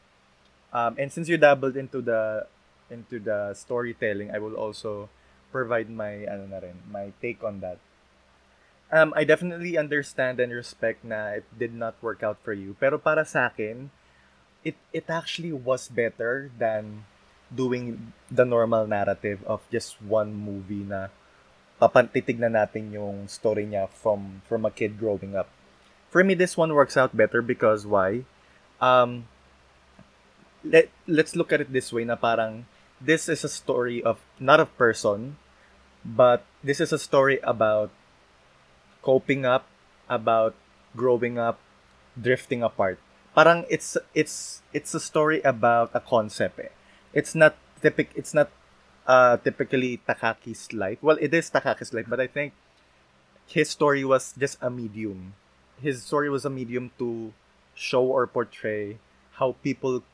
Speaker 1: Um, and since you dabbled into the into the storytelling, I will also provide my ano na rin, my take on that. Um, I definitely understand and respect na it did not work out for you. Pero para sa akin, it it actually was better than doing the normal narrative of just one movie na papantitignan natin yung story niya from from a kid growing up. For me, this one works out better because why? Um, let, let's look at it this way na parang this is a story of not a person but this is a story about coping up about growing up drifting apart parang it's it's it's a story about a concept eh. It's not typic it's not uh typically Takaki's life. Well it is Takaki's life but I think his story was just a medium. His story was a medium to show or portray how people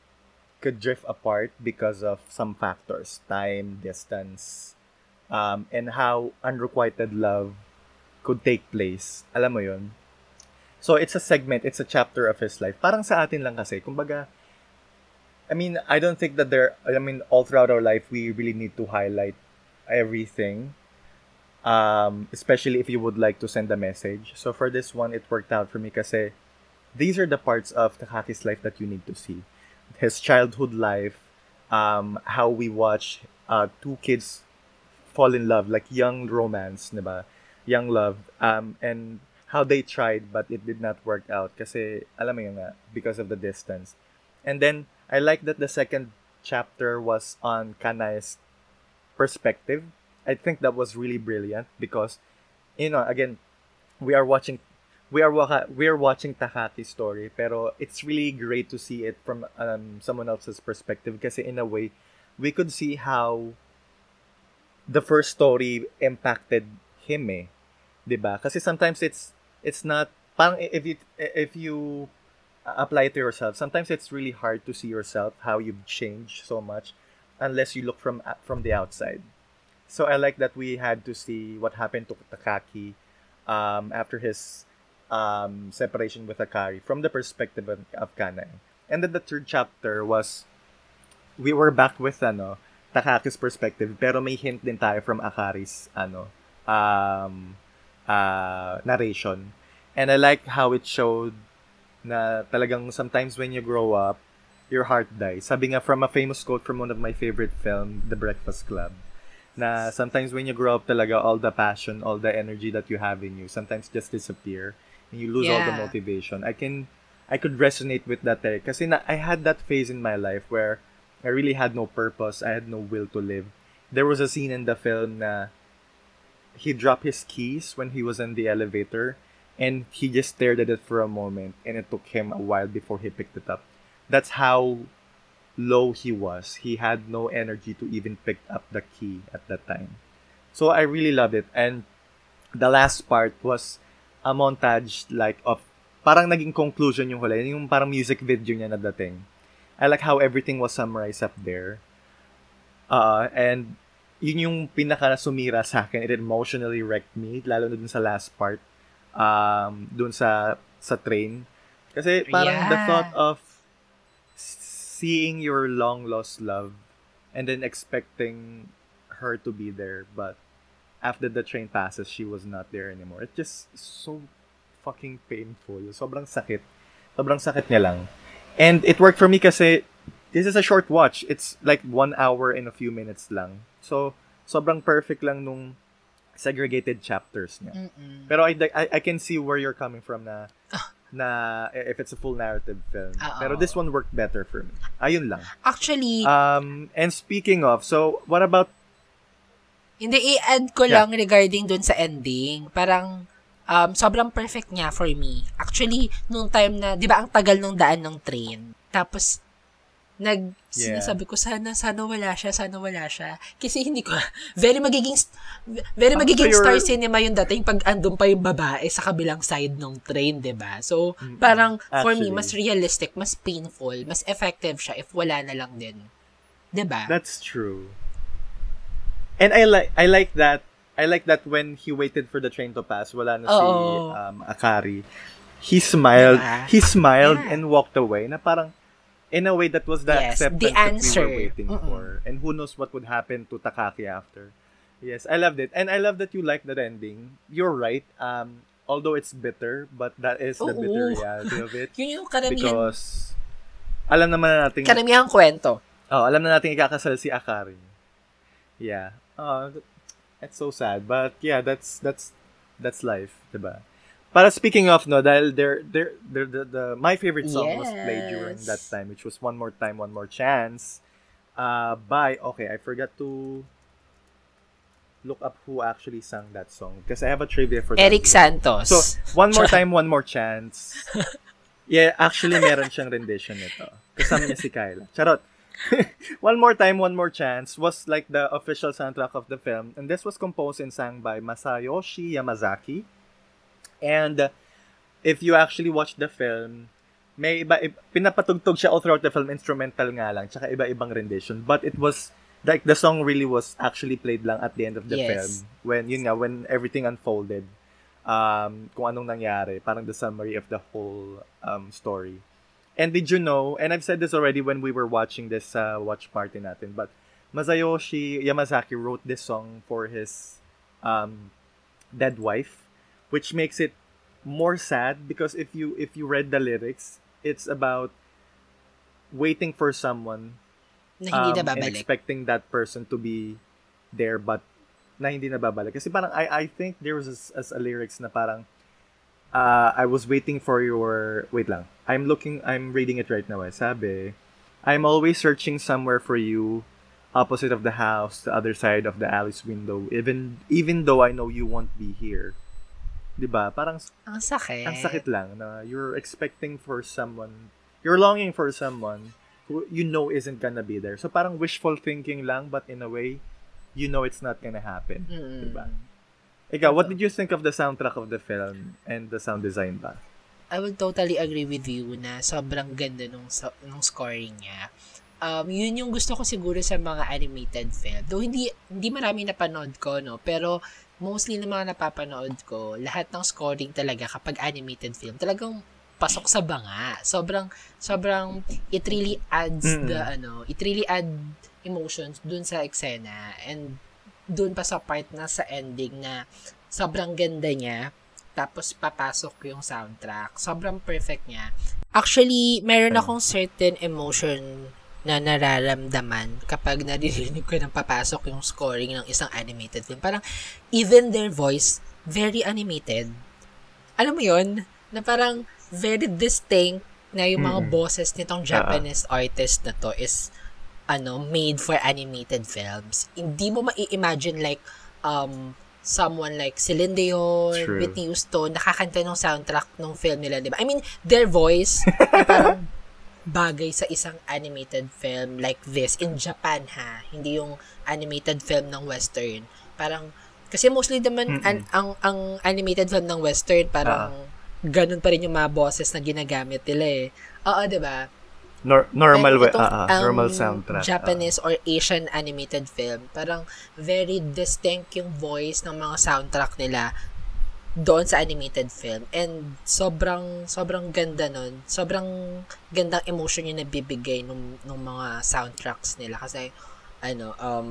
Speaker 1: could drift apart because of some factors time distance um, and how unrequited love could take place. Alam mo yun? So it's a segment it's a chapter of his life. Parang sa atin lang kasi kumbaga I mean I don't think that there I mean all throughout our life we really need to highlight everything um, especially if you would like to send a message so for this one it worked out for me kasi these are the parts of Takaki's life that you need to see his childhood life, um, how we watch uh, two kids fall in love, like young romance, diba? Young love. Um, and how they tried but it did not work out kasi alam because of the distance. And then I like that the second chapter was on Kanai's perspective. I think that was really brilliant because you know again we are watching we are we are watching Takaki's story pero it's really great to see it from um, someone else's perspective Because in a way we could see how the first story impacted him eh. 'Di ba? Kasi sometimes it's it's not parang if you if you apply it to yourself, sometimes it's really hard to see yourself how you've changed so much unless you look from from the outside. So I like that we had to see what happened to Takaki um, after his um, separation with Akari from the perspective of, of. And then the third chapter was we were back with ano Takaki's perspective pero may hint din tayo from Akari's ano um uh, narration. And I like how it showed na talagang sometimes when you grow up, your heart dies. Sabi nga from a famous quote from one of my favorite film, The Breakfast Club, na sometimes when you grow up talaga, all the passion, all the energy that you have in you, sometimes just disappear and you lose all the
Speaker 2: Yeah.
Speaker 1: motivation. I can, I could resonate with that eh. Kasi na, I had that phase in my life where I really had no purpose, I had no will to live. There was a scene in the film na he dropped his keys when he was in the elevator and he just stared at it for a moment and it took him a while before he picked it up. That's how low he was. He had no energy to even pick up the key at that time. So I really loved it and the last part was a montage like of parang naging conclusion yung huli, yung parang music video niya na dating. I like how everything was summarized up there. Uh, and yun yung pinaka sumira sa akin. It emotionally wrecked me, lalo na dun sa last part. Um, dun sa sa train. Kasi parang the
Speaker 2: Yeah.
Speaker 1: thought of seeing your long lost love and then expecting her to be there but after the train passes she was not there anymore. It just so fucking painful. Sobrang sakit. Sobrang sakit niya lang. And it worked for me kasi this is a short watch. It's like one hour and a few minutes lang. So sobrang perfect lang nung segregated chapters niya
Speaker 2: Mm-mm.
Speaker 1: pero I, I I can see where you're coming from na na if it's a full narrative film.
Speaker 2: Oo.
Speaker 1: Pero this one worked better for me. Ayun lang.
Speaker 2: Actually,
Speaker 1: Um and speaking of, so what about
Speaker 2: Hindi, i-add ko
Speaker 1: Yeah.
Speaker 2: lang regarding dun sa ending. Parang, um, sobrang perfect niya for me. Actually, nung time na, di ba ang tagal nung daan ng train? Tapos, nag,
Speaker 1: Yeah.
Speaker 2: sinasabi ko, sana, sana wala siya, sana wala siya. Kasi hindi ko, very magiging, very
Speaker 1: Ah,
Speaker 2: magiging
Speaker 1: so
Speaker 2: star cinema yung dating pag andun pa yung babae sa kabilang side ng train, di ba? So,
Speaker 1: Mm-mm.
Speaker 2: parang, for me,
Speaker 1: Actually.
Speaker 2: mas realistic, mas painful, mas effective siya if wala na lang din. Di ba?
Speaker 1: That's true. And I like I like that I like that when he waited for the train to pass, wala na si
Speaker 2: Oo.
Speaker 1: um, Akari. He smiled.
Speaker 2: Diba?
Speaker 1: He smiled
Speaker 2: Yeah.
Speaker 1: and walked away. Na parang in a way that was the
Speaker 2: Yes,
Speaker 1: acceptance
Speaker 2: the
Speaker 1: that
Speaker 2: answer.
Speaker 1: we were waiting
Speaker 2: Mm-mm.
Speaker 1: for. And who knows what would happen to Takaki after. Yes, I loved it. And I love that you liked that ending. You're right. Um although it's bitter, but that is the
Speaker 2: Oo.
Speaker 1: bitter reality of it.
Speaker 2: Yun yung karamihan,
Speaker 1: Because alam naman na natin
Speaker 2: karamihan kwento.
Speaker 1: Oh, alam na natin ikakasal si Akari. Yeah. Oh, that's so sad. But yeah, that's that's that's life, 'di ba? Para speaking of no, dahil there there there the, the my favorite song was played during that time, which was One More Time, One More Chance. Uh by okay, I forgot to look up who actually sang that song because I have a trivia for that.
Speaker 2: Eric Santos.
Speaker 1: So, one more time, one more chance. Yeah, actually, meron siyang rendition nito. Kasama niya si Kyla. Charot. one more time, one more chance was like the official soundtrack of the film. And this was composed and sang by Masayoshi Yamazaki. And if you actually watch the film, may iba, pinapatugtog siya all throughout the film, instrumental nga lang, tsaka iba-ibang rendition. But it was, like, the song really was actually played lang at the end of the
Speaker 2: Yes.
Speaker 1: film. When, yun nga, when everything unfolded um, kung anong nangyari, parang the summary of the whole um, story. And did you know, and I've said this already when we were watching this uh, watch party natin, but Masayoshi Yamazaki wrote this song for his um, dead wife, which makes it more sad because if you if you read the lyrics, it's about waiting for someone
Speaker 2: na hindi
Speaker 1: um,
Speaker 2: na
Speaker 1: and expecting that person to be there but na hindi nababalik. Kasi parang I I think there was as, as a lyrics na parang uh, I was waiting for your wait lang. I'm looking I'm reading it right now. Eh. Sabi, I'm always searching somewhere for you opposite of the house, the other side of the alley's window, even even though I know you won't be here. 'Di ba? Parang
Speaker 2: ang sakit.
Speaker 1: Ang sakit lang na you're expecting for someone, you're longing for someone who you know isn't gonna be there. So parang wishful thinking lang but in a way you know it's not gonna happen.
Speaker 2: Mm-mm.
Speaker 1: Diba? Ikaw, what did you think of the soundtrack of the film and the sound design ba?
Speaker 2: I would totally agree with you na sobrang ganda nung, nung scoring niya. Um, yun yung gusto ko siguro sa mga animated film. Though hindi, hindi marami napanood ko, no? Pero mostly ng mga napapanood ko, lahat ng scoring talaga kapag animated film, talagang pasok sa banga. Sobrang, sobrang, it really adds
Speaker 1: Mm.
Speaker 2: the, ano, it really add emotions dun sa eksena. And dun pa sa part na sa ending na sobrang ganda niya. Tapos papasok yung soundtrack. Sobrang perfect niya. Actually, meron akong certain emotion na nararamdaman kapag naririnig ko ng papasok yung scoring ng isang animated film. Parang even their voice, very animated. Alam mo yon Na parang very distinct na yung mga
Speaker 1: Mm.
Speaker 2: boses nitong Japanese artist na to is ano, made for animated films. Hindi mo mai-imagine like um someone like Celine Dion,
Speaker 1: True.
Speaker 2: Whitney Houston, nakakanta ng soundtrack ng film nila, di ba? I mean, their voice, parang bagay sa isang animated film like this in Japan ha? Hindi yung animated film ng western. Parang kasi mostly naman
Speaker 1: Mm-mm.
Speaker 2: an, ang ang animated film ng western parang ganun pa rin yung mga boses na ginagamit nila eh. Oo 'di ba?
Speaker 1: Nor- normal way,
Speaker 2: itong,
Speaker 1: ah,
Speaker 2: ang
Speaker 1: normal soundtrack.
Speaker 2: Japanese or Asian animated film, parang very distinct yung voice ng mga soundtrack nila doon sa animated film. And sobrang, sobrang ganda nun. Sobrang gandang emotion yung nabibigay nung, nung mga soundtracks nila. Kasi, ano, um,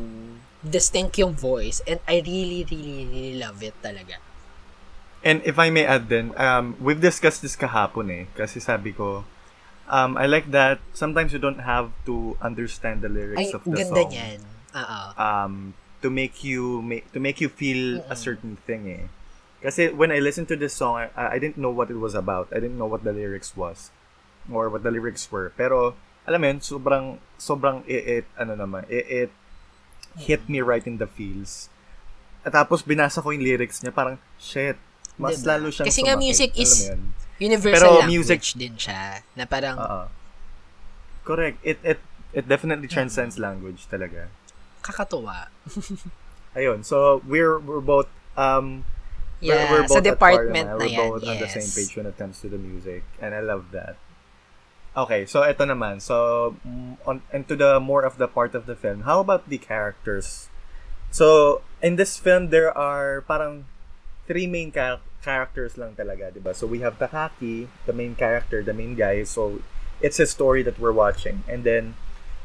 Speaker 2: distinct yung voice. And I really, really, really love it talaga.
Speaker 1: And if I may add then, um, we've discussed this kahapon eh. Kasi sabi ko, um, I like that sometimes you don't have to understand the lyrics
Speaker 2: Ay,
Speaker 1: of the
Speaker 2: ganda
Speaker 1: song.
Speaker 2: niyan. Oo.
Speaker 1: Um, to make you ma- to make you feel a
Speaker 2: Mm-mm.
Speaker 1: certain thing eh. Kasi when I listened to this song, I, I didn't know what it was about. I didn't know what the lyrics was or what the lyrics were. Pero alam mo yun, sobrang sobrang it, it ano naman, it, it hit me right in the feels. At tapos binasa ko yung lyrics niya, parang shit, mas
Speaker 2: Diba?
Speaker 1: lalo siyang
Speaker 2: Kasi nga
Speaker 1: sumakit.
Speaker 2: music
Speaker 1: Alam
Speaker 2: is-? Universal
Speaker 1: Pero
Speaker 2: language
Speaker 1: music-
Speaker 2: din siya. Na parang,
Speaker 1: Oo. Correct. It it it definitely transcends language talaga.
Speaker 2: kakatuwa.
Speaker 1: Ayun. So we're we're both um
Speaker 2: Yeah,
Speaker 1: we're,
Speaker 2: sa
Speaker 1: both at
Speaker 2: department na
Speaker 1: we're
Speaker 2: yan,
Speaker 1: both on the same
Speaker 2: yes.
Speaker 1: page when it comes to the music and I love that. Okay, so ito naman. So mm, on into the more of the part of the film. How about the characters? So in this film there are parang three main char- characters lang talaga, 'di ba? So we have Takaki, the main character, the main guy. So it's his story that we're watching. And then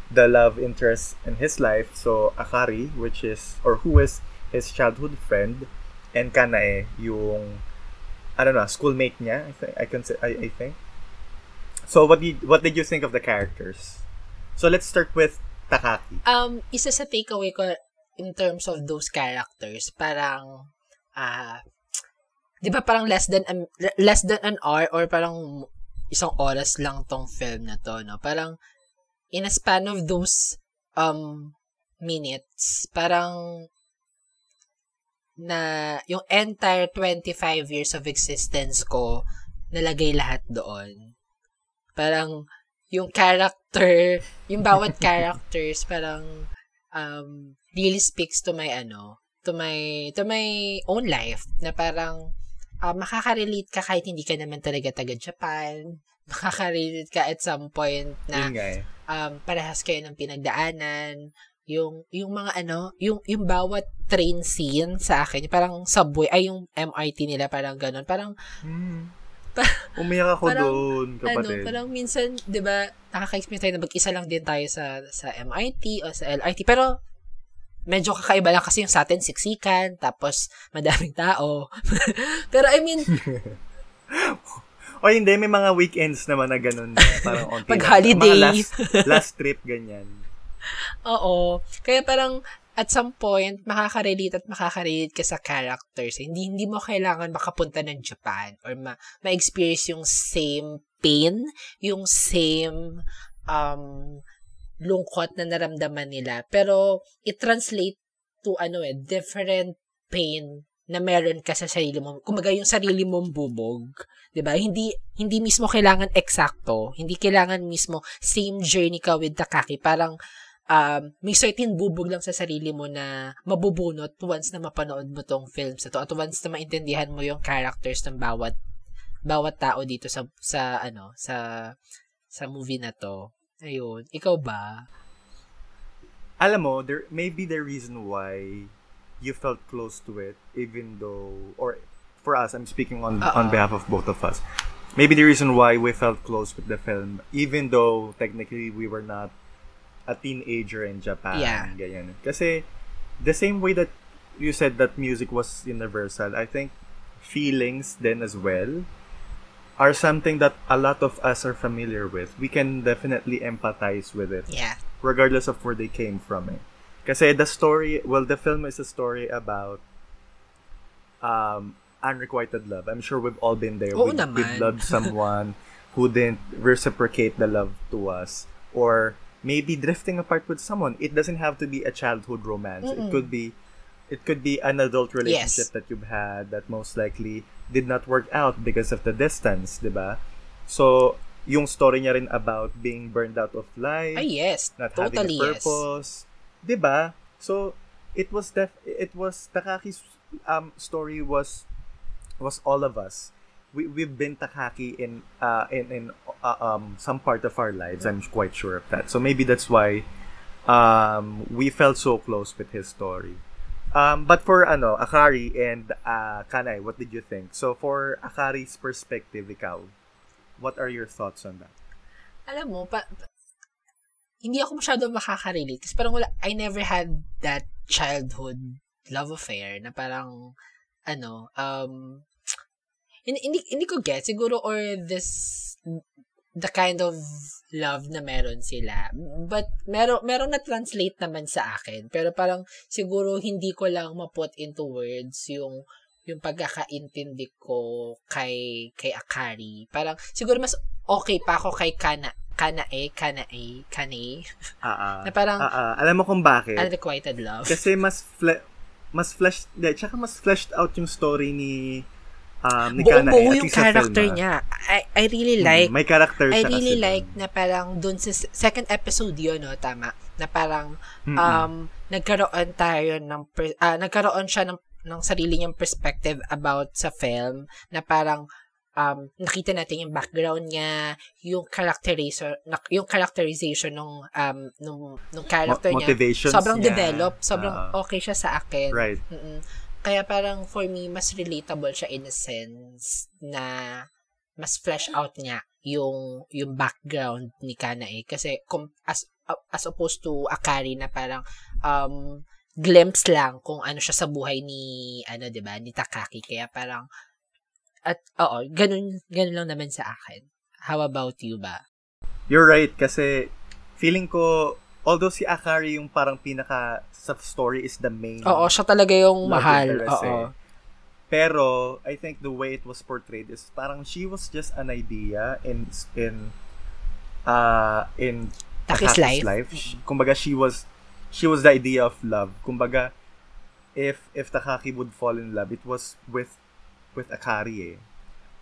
Speaker 1: the love interest in his life, so Akari, which is or who is his childhood friend, and Kanae, yung I don't know, schoolmate niya. I think I can say I, I think. So what did what did you think of the characters? So let's start with Takaki.
Speaker 2: Um, isa sa takeaway ko in terms of those characters, parang, ah, di ba parang less than, an- less than an hour or parang isang oras lang tong film na to, no? Parang, in a span of those, um, minutes, parang, na yung entire 25 years of existence ko, nalagay lahat doon. Parang, yung character, yung bawat characters, parang, um, really speaks to my, ano, to my, to my own life, na parang, uh, makaka-relate ka kahit hindi ka naman talaga taga-Japan, makaka-relate ka at some point na,
Speaker 1: eh.
Speaker 2: um, parehas kayo ng pinagdaanan, yung, yung mga ano, yung, yung bawat train scene sa akin, parang subway, ay yung MRT nila, parang ganun, parang,
Speaker 1: Umiyak ako
Speaker 2: Parang,
Speaker 1: doon,
Speaker 2: ano,
Speaker 1: kapatid.
Speaker 2: parang minsan, di ba, nakaka-experience tayo na mag-isa lang din tayo sa, sa MRT o sa LRT, pero, medyo kakaiba lang kasi yung sa atin, siksikan, tapos, madaming tao. pero, I mean,
Speaker 1: o hindi, may mga weekends naman na ganun. Parang onti
Speaker 2: Pag holiday.
Speaker 1: Mga last, last trip, ganyan.
Speaker 2: Oo. Kaya parang, at some point, makaka-relate at makaka-relate ka sa characters. Hindi, hindi mo kailangan makapunta ng Japan or ma- ma-experience yung same pain, yung same um, lungkot na naramdaman nila. Pero, it-translate to ano eh, different pain na meron ka sa sarili mo. Kumaga yung sarili mong bubog, 'di ba? Hindi hindi mismo kailangan eksakto, hindi kailangan mismo same journey ka with Takaki. Parang um, may certain bubog lang sa sarili mo na mabubunot once na mapanood mo tong films na to at once na maintindihan mo yung characters ng bawat bawat tao dito sa sa ano sa sa movie na to. Ayun, ikaw ba?
Speaker 1: Alam mo, there maybe the reason why you felt close to it even though or for us i'm speaking on
Speaker 2: Uh-uh.
Speaker 1: on behalf of both of us maybe the reason why we felt close with the film even though technically we were not a teenager in japan
Speaker 2: Yeah.
Speaker 1: ganyan kasi the same way that you said that music was universal i think feelings then as well are something that a lot of us are familiar with we can definitely empathize with it
Speaker 2: Yeah.
Speaker 1: regardless of where they came from eh. Kasi the story, well, the film is a story about um, unrequited love. I'm sure we've all been there. We. We've loved someone who didn't reciprocate the love to us. Or maybe drifting apart with someone. It doesn't have to be a childhood romance. It
Speaker 2: Mm-mm.
Speaker 1: could be it could be an adult relationship
Speaker 2: Yes.
Speaker 1: that you've had that most likely did not work out because of the distance, 'di ba? So, yung story niya rin about being burned out of life,
Speaker 2: Ay, yes.
Speaker 1: not
Speaker 2: Totally
Speaker 1: having a
Speaker 2: yes.
Speaker 1: purpose. 'Di ba? So it was def it was Takaki's um story was was all of us. We we've been Takaki in uh in in uh, um some part of our lives. I'm quite sure of that. So maybe that's why um we felt so close with his story. Um but for ano Akari and uh Kanai, what did you think? So for Akari's perspective, ikaw, what are your thoughts on that?
Speaker 2: alam mo, pa, pa- hindi ako masyado makaka-relate kasi parang wala, I never had that childhood love affair na parang, ano, um, hindi, hindi, hindi ko get, siguro, or this, the kind of love na meron sila. But, meron, meron na translate naman sa akin. Pero parang, siguro, hindi ko lang ma-put into words yung, yung pagkakaintindi ko kay, kay Akari. Parang, siguro mas okay pa ako kay Kana, Kana eh, Kana eh, Kane,
Speaker 1: Ah,
Speaker 2: na parang
Speaker 1: ah. alam mo kung bakit?
Speaker 2: unrequited love.
Speaker 1: Kasi mas fle- mas fleshed, de, tsaka mas fleshed out yung story ni um, ni Kana
Speaker 2: Buo-buo
Speaker 1: eh, at
Speaker 2: yung character
Speaker 1: film, ah.
Speaker 2: niya. I, I really
Speaker 1: Mm,
Speaker 2: like,
Speaker 1: may character
Speaker 2: I really
Speaker 1: kasi
Speaker 2: like
Speaker 1: dun.
Speaker 2: na parang dun sa second episode yun, no, tama, na parang
Speaker 1: Mm-mm.
Speaker 2: um, nagkaroon tayo ng, ah, nagkaroon siya ng, ng sarili niyang perspective about sa film, na parang um, nakita natin yung background niya, yung characterization, yung characterization ng um, nung, nung character
Speaker 1: Mo-
Speaker 2: niya. Sobrang
Speaker 1: niya.
Speaker 2: developed, sobrang
Speaker 1: Ah.
Speaker 2: okay siya sa akin.
Speaker 1: right.
Speaker 2: Mm-mm. Kaya parang for me, mas relatable siya in a sense na mas flesh out niya yung yung background ni Kanae kasi com- as as opposed to Akari na parang um glimpse lang kung ano siya sa buhay ni ano 'di ba ni Takaki. Kaya parang at oo ganun ganun lang naman sa akin. How about you ba?
Speaker 1: You're right kasi feeling ko although si Akari yung parang pinaka sa story is the main
Speaker 2: oo siya talaga yung mahal
Speaker 1: interest
Speaker 2: oo
Speaker 1: eh. Pero I think the way it was portrayed is parang she was just an idea in in uh in
Speaker 2: Taki's
Speaker 1: Takaki's
Speaker 2: life.
Speaker 1: She- Kumbaga she was she was the idea of love. Kumbaga if if Takaki would fall in love, it was with with Akari eh.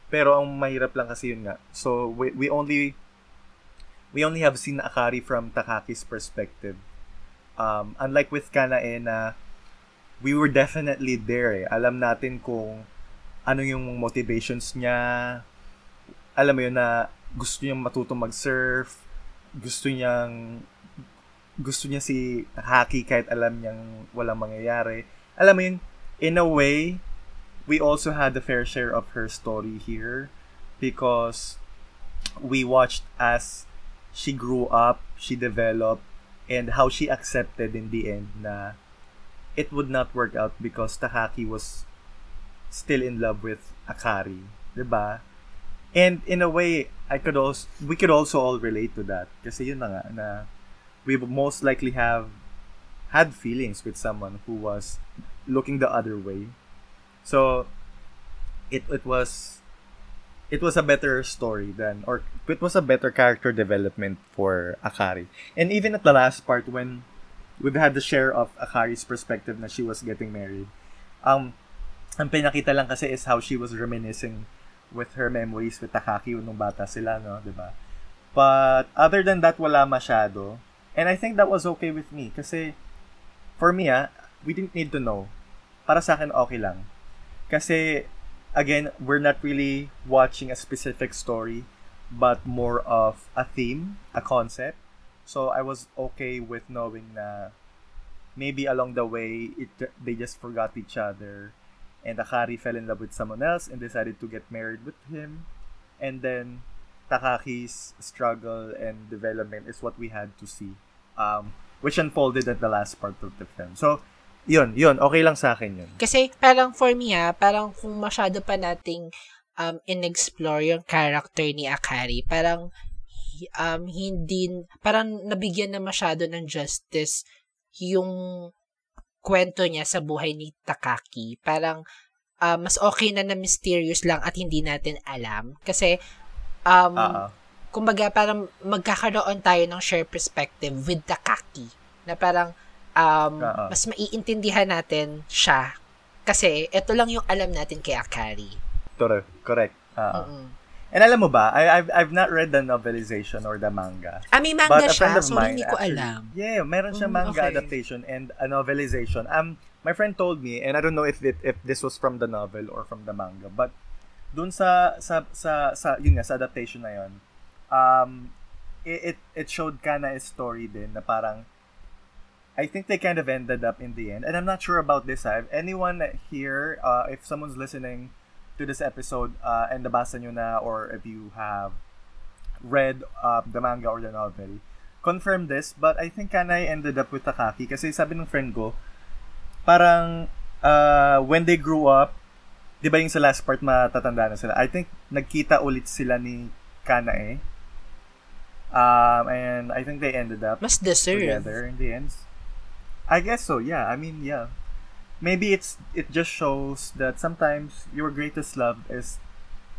Speaker 1: Pero ang mahirap lang kasi yun nga. So we, we only we only have seen Akari from Takaki's perspective. Um, unlike with Kanae na we were definitely there eh. Alam natin kung ano yung motivations niya. Alam mo yun na gusto niyang matutong mag-surf. Gusto niyang gusto niya si Haki kahit alam niyang walang mangyayari. Alam mo yun, in a way, we also had the fair share of her story here because we watched as she grew up, she developed, and how she accepted in the end na it would not work out because Takaki was still in love with Akari, 'di ba? And in a way, I could also we could also all relate to that kasi yun na nga na we most likely have had feelings with someone who was looking the other way. So it it was it was a better story than or it was a better character development for Akari. And even at the last part when we've had the share of Akari's perspective na she was getting married. Um ang pinakita lang kasi is how she was reminiscing with her memories with Takaki nung bata sila, no, 'di ba? But other than that wala masyado. And I think that was okay with me kasi for me ah, we didn't need to know. Para sa akin okay lang. Kasi again, we're not really watching a specific story, but more of a theme, a concept. So I was okay with knowing na maybe along the way it they just forgot each other and Akari fell in love with someone else and decided to get married with him. And then Takaki's struggle and development is what we had to see. Um, which unfolded at the last part of the film. So, yun, yun, okay lang sa akin yun.
Speaker 2: Kasi parang for me ha, parang kung masyado pa nating um, in-explore yung character ni Akari, parang um, hindi, parang nabigyan na masyado ng justice yung kwento niya sa buhay ni Takaki. Parang uh, mas okay na na mysterious lang at hindi natin alam. Kasi um,
Speaker 1: Uh-oh.
Speaker 2: kumbaga parang magkakaroon tayo ng share perspective with Takaki na parang um,
Speaker 1: Oo.
Speaker 2: mas maiintindihan natin siya kasi ito lang yung alam natin kay Akari.
Speaker 1: Correct. Correct.
Speaker 2: Mm-mm.
Speaker 1: And alam mo ba, I, I've, I've not read the novelization or the manga.
Speaker 2: Ah, may manga
Speaker 1: But
Speaker 2: siya. Sorry,
Speaker 1: mine
Speaker 2: hindi ko
Speaker 1: actually-
Speaker 2: alam.
Speaker 1: Yeah, meron siya
Speaker 2: Mm,
Speaker 1: manga
Speaker 2: okay.
Speaker 1: adaptation and a novelization. Um, my friend told me, and I don't know if it if this was from the novel or from the manga, but dun sa sa sa, sa yun nga sa adaptation na yun, um, it it, it showed kana a story din na parang I think they kind of ended up in the end, and I'm not sure about this. Have anyone here, uh, if someone's listening to this episode uh, and nabasa nyo na, or if you have read uh, the manga or the novel, confirm this, but I think Kanai ended up with Takaki kasi sabi ng friend ko, parang uh, when they grew up, di ba yung sa last part matatanda na sila, I think nagkita ulit sila ni Kanae. Um, and I think they ended up
Speaker 2: Mas deserve.
Speaker 1: together in the end. I guess so, yeah. I mean, yeah. Maybe it's it just shows that sometimes your greatest love is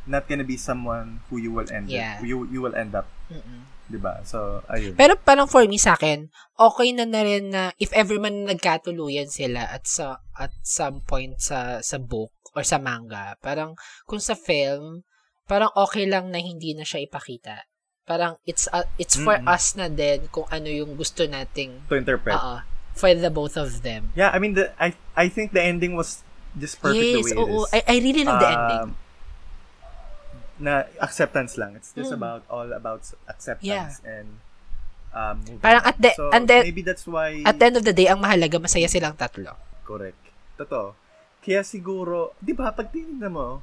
Speaker 1: not gonna be someone who you will end
Speaker 2: Yeah.
Speaker 1: up, you you will end up,
Speaker 2: Mm-mm.
Speaker 1: 'di ba? So, ayun.
Speaker 2: Pero parang for me sa akin, okay na na rin na if ever man nagkatuluyan sila at sa at some point sa sa book or sa manga, parang kung sa film, parang okay lang na hindi na siya ipakita. Parang it's uh, it's for
Speaker 1: Mm-mm.
Speaker 2: us na din kung ano yung gusto nating
Speaker 1: to interpret.
Speaker 2: oo, for the both of them.
Speaker 1: Yeah, I mean the I I think the ending was just perfect
Speaker 2: yes,
Speaker 1: the way it
Speaker 2: oo.
Speaker 1: is.
Speaker 2: I, I really love the ending.
Speaker 1: Um, Na acceptance lang. It's just
Speaker 2: Mm.
Speaker 1: about all about acceptance
Speaker 2: Yeah.
Speaker 1: and um
Speaker 2: Parang at the-
Speaker 1: so,
Speaker 2: and then-
Speaker 1: maybe that's why
Speaker 2: At the end of the day, ang mahalaga, masaya silang tatlo.
Speaker 1: correct. Totoo. Kaya siguro, 'di ba, pag tinignan mo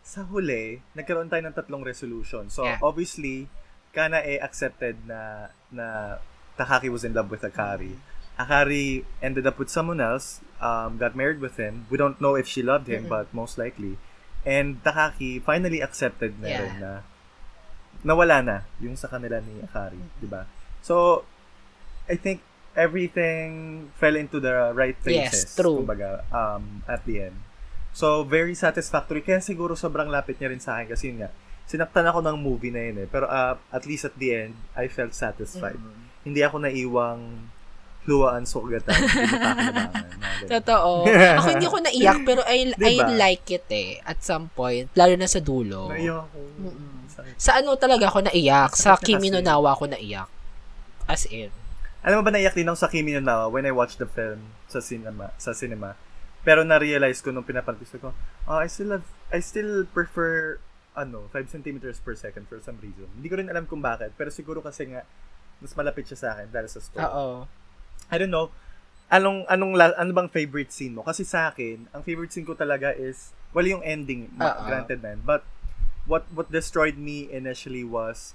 Speaker 1: sa huli, nagkaroon tayo ng tatlong resolution. So,
Speaker 2: Yeah.
Speaker 1: obviously, Kana eh accepted na na Takaki was in love with Akari. Akari ended up with someone else, um, got married with him. We don't know if she loved him,
Speaker 2: Mm-mm.
Speaker 1: but most likely. And Takaki finally accepted na
Speaker 2: Yeah.
Speaker 1: rin na nawala na yung sa kanila ni Akari, di ba? So, I think everything fell into the right places.
Speaker 2: Yes, true.
Speaker 1: Kumbaga, um, at the end. So, very satisfactory. Kaya siguro sobrang lapit niya rin sa akin kasi yun nga, sinaktan ako ng movie na yun eh. Pero uh, at least at the end, I felt satisfied.
Speaker 2: Mm.
Speaker 1: Hindi ako naiwang luwaan mga ganun.
Speaker 2: Totoo. Ako hindi ko naiyak, pero I, I
Speaker 1: Diba?
Speaker 2: like it eh, at some point. Lalo na sa dulo.
Speaker 1: Naiyak ako. Sakit.
Speaker 2: Sa ano talaga ako naiyak? Sa Kimi no. Nawa ako naiyak. As in.
Speaker 1: Alam mo ba naiyak din ako sa Kimi no Nawa when I watched the film sa cinema, sa cinema. Pero na-realize ko nung pinapanood ko, oh, I still have, I still prefer ano, 5 centimeters per second for some reason. Hindi ko rin alam kung bakit, pero siguro kasi nga mas malapit siya sa akin dahil sa story.
Speaker 2: Oo.
Speaker 1: I don't know. Anong anong ano bang favorite scene mo? Kasi sa akin, ang favorite scene ko talaga is well yung ending,
Speaker 2: Oo.
Speaker 1: granted man. But what what destroyed me initially was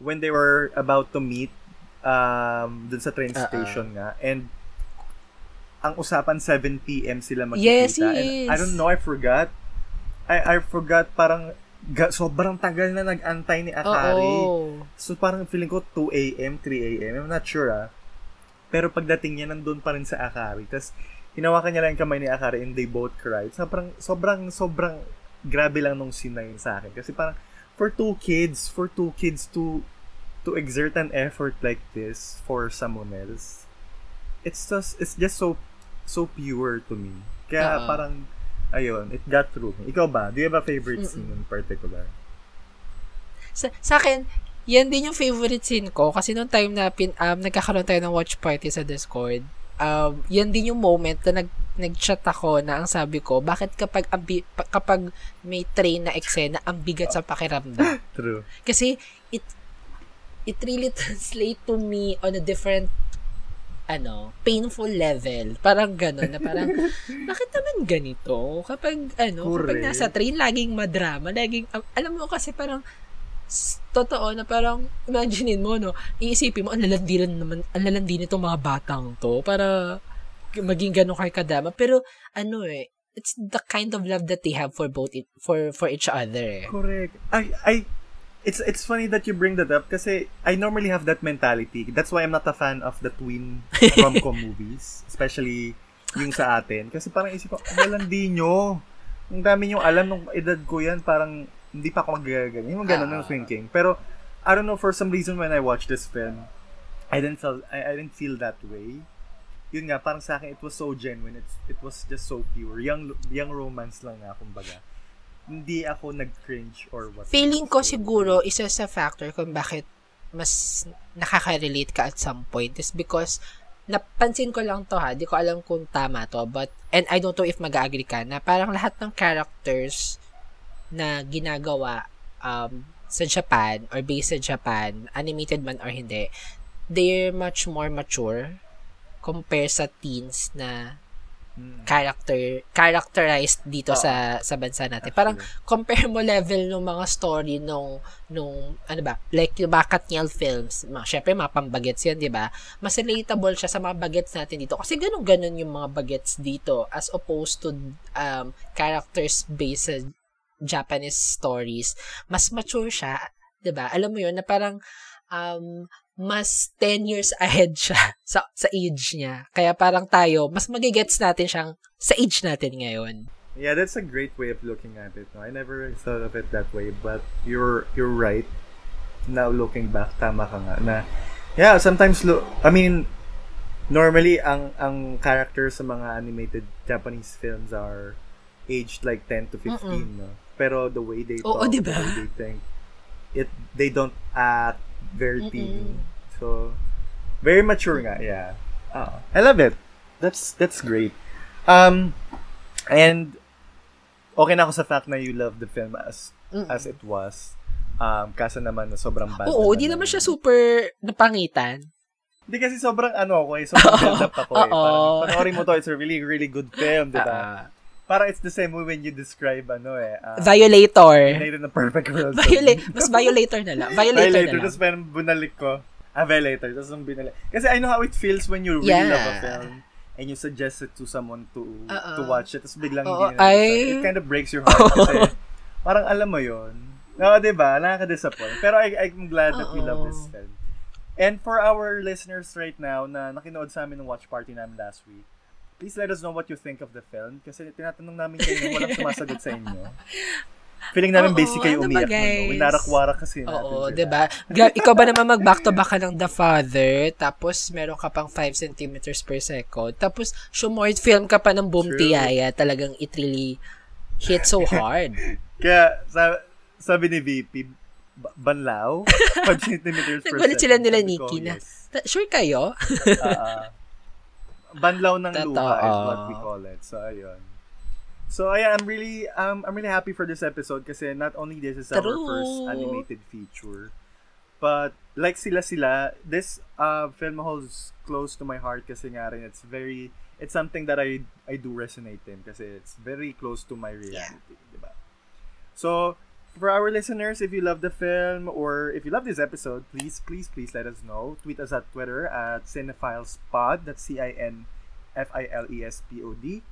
Speaker 1: when they were about to meet um dun sa train
Speaker 2: Oo.
Speaker 1: station nga and ang usapan 7 PM sila magkikita.
Speaker 2: Yes,
Speaker 1: And I
Speaker 2: yes.
Speaker 1: don't know, I forgot. I I forgot parang ga, sobrang tagal na nag-antay ni Akari.
Speaker 2: Oo.
Speaker 1: So parang feeling ko 2 a.m., 3 a.m. I'm not sure ah. Pero pagdating niya, nandun pa rin sa Akari. Tapos, hinawakan niya lang yung kamay ni Akari and they both cried. Sobrang, sobrang, sobrang grabe lang nung scene na yun sa akin. Kasi parang, for two kids, for two kids to to exert an effort like this for someone else, it's just, it's just so, so pure to me. Kaya
Speaker 2: Oo.
Speaker 1: parang, ayun, it got through me. Ikaw ba? Do you have a favorite scene in particular?
Speaker 2: Sa, sa akin, yan din yung favorite scene ko kasi nung time na pin, um, nagkakaroon tayo ng watch party sa Discord, um, yan din yung moment na nag, nag-chat ako na ang sabi ko, bakit kapag, ambi, pa- kapag may train na eksena, ang bigat sa pakiramdam?
Speaker 1: True.
Speaker 2: Kasi, it, it really translate to me on a different ano, painful level. Parang gano'n, na parang, bakit naman ganito? Kapag, ano, kapag
Speaker 1: Correct.
Speaker 2: nasa train, laging madrama, laging, alam mo kasi parang, totoo na parang, imaginein mo, no, iisipin mo, ang lalandi rin naman, ang lalandi nitong mga batang to, para maging gano'n kay kadama. Pero, ano eh, it's the kind of love that they have for both, it, for, for each other. eh.
Speaker 1: Correct. I, I, it's it's funny that you bring that up kasi I normally have that mentality. That's why I'm not a fan of the twin rom-com movies, especially yung sa atin. Kasi parang isip ko, malandi nyo. Ang dami nyo alam nung edad ko yan, parang hindi pa ako magaganyan. Yung ganun
Speaker 2: Ah.
Speaker 1: yung thinking. Pero, I don't know, for some reason when I watched this film, I didn't feel, I, I didn't feel that way. Yun nga, parang sa akin, it was so genuine. It's, it was just so pure. Young, young romance lang nga, kumbaga. Hindi ako nag-cringe or what.
Speaker 2: Feeling ko siguro isa sa factor kung bakit mas nakaka-relate ka at some point is because napansin ko lang to ha, di ko alam kung tama to, but, and I don't know if mag-agree ka, na parang lahat ng characters na ginagawa um, sa Japan or based sa Japan, animated man or hindi, they're much more mature compare sa teens na
Speaker 1: Mm.
Speaker 2: character characterized dito
Speaker 1: Oo.
Speaker 2: sa sa bansa natin. Parang compare mo level ng mga story nung nung ano ba, like yung mga Katniel films. Mga, syempre mga pambagets 'yan, 'di ba? Mas relatable siya sa mga bagets natin dito kasi ganun-ganun yung mga bagets dito as opposed to um characters based Japanese stories. Mas mature siya, 'di ba? Alam mo 'yun na parang um mas 10 years ahead siya sa, sa age niya. Kaya parang tayo, mas magigets natin siyang sa age natin ngayon.
Speaker 1: Yeah, that's a great way of looking at it. No? I never thought of it that way, but you're you're right. Now looking back, tama ka nga na yeah, sometimes lo- I mean normally ang ang characters sa mga animated Japanese films are aged like 10 to 15, no. Pero the way they
Speaker 2: Oo,
Speaker 1: talk,
Speaker 2: diba?
Speaker 1: the way they think, it they don't act very
Speaker 2: Mm-mm.
Speaker 1: teen. So very mature nga, yeah. Ah, I love it. That's that's great. Um and okay na ako sa fact na you love the film as
Speaker 2: Mm-mm.
Speaker 1: as it was. Um, kaso naman na sobrang bad.
Speaker 2: Oo, di naman siya super napangitan.
Speaker 1: Hindi kasi sobrang ano ako eh, sobrang build up ako eh.
Speaker 2: Oo.
Speaker 1: Parang panoorin mo to, it's a really, really good film, di ba?
Speaker 2: Ah,
Speaker 1: Parang it's the same way when you describe ano eh. Uh,
Speaker 2: Violator.
Speaker 1: Made in a perfect world.
Speaker 2: Viola- mas violator na lang. Violator,
Speaker 1: Violator,
Speaker 2: na lang.
Speaker 1: tapos parang bunalik ko. Ah, Violator, tapos nung binalik. Kasi I know how it feels when you really
Speaker 2: Yeah.
Speaker 1: love a film and you suggest it to someone to
Speaker 2: Oo.
Speaker 1: to watch it, tapos biglang
Speaker 2: Oo,
Speaker 1: hindi na
Speaker 2: ay-
Speaker 1: It kind of breaks your heart kasi parang alam mo yon Oo, di ba? Nakaka-disappoint. Pero I, I'm glad that we love this film. And for our listeners right now na nakinood sa amin ng watch party namin last week, please let us know what you think of the film kasi tinatanong namin kayo walang sumasagot sa inyo. Feeling namin
Speaker 2: Oo,
Speaker 1: basic kayo
Speaker 2: ano
Speaker 1: umiyak nun, no?
Speaker 2: guys?
Speaker 1: Winarak-warak kasi natin
Speaker 2: Oo,
Speaker 1: sila.
Speaker 2: 'di ba? Gra- ikaw ba naman mag-back to back ka ng The Father, tapos meron ka pang 5 centimeters per second, tapos short film ka pa ng Boom
Speaker 1: True.
Speaker 2: Tiyaya, talagang it really hit so hard.
Speaker 1: Kaya, sa, sabi ni VP, ba- banlaw? 5 centimeters per
Speaker 2: sila
Speaker 1: second.
Speaker 2: nila,
Speaker 1: Sabi ko,
Speaker 2: Nikki, na,
Speaker 1: yes.
Speaker 2: "Ta- sure kayo?
Speaker 1: Ah. Banlaw ng luha is
Speaker 2: Totoo.
Speaker 1: what we call it. So, ayun. So, ayan, I'm really, um, I'm really happy for this episode kasi not only this is our
Speaker 2: True.
Speaker 1: first animated feature, but like sila sila, this uh, film holds close to my heart kasi nga rin, it's very, it's something that I, I do resonate in kasi it's very close to my reality, di ba? So, for our listeners, if you love the film or if you love this episode, please, please, please let us know. Tweet us at Twitter at CinephileSpod. That's C-I-N F-I-L-E-S-P-O-D.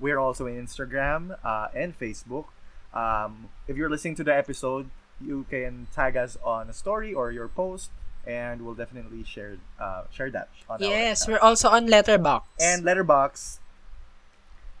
Speaker 1: We're also in Instagram uh, and Facebook. Um, if you're listening to the episode, you can tag us on a story or your post and we'll definitely share uh, share that on
Speaker 2: Yes, we're also on Letterbox.
Speaker 1: and Letterbox.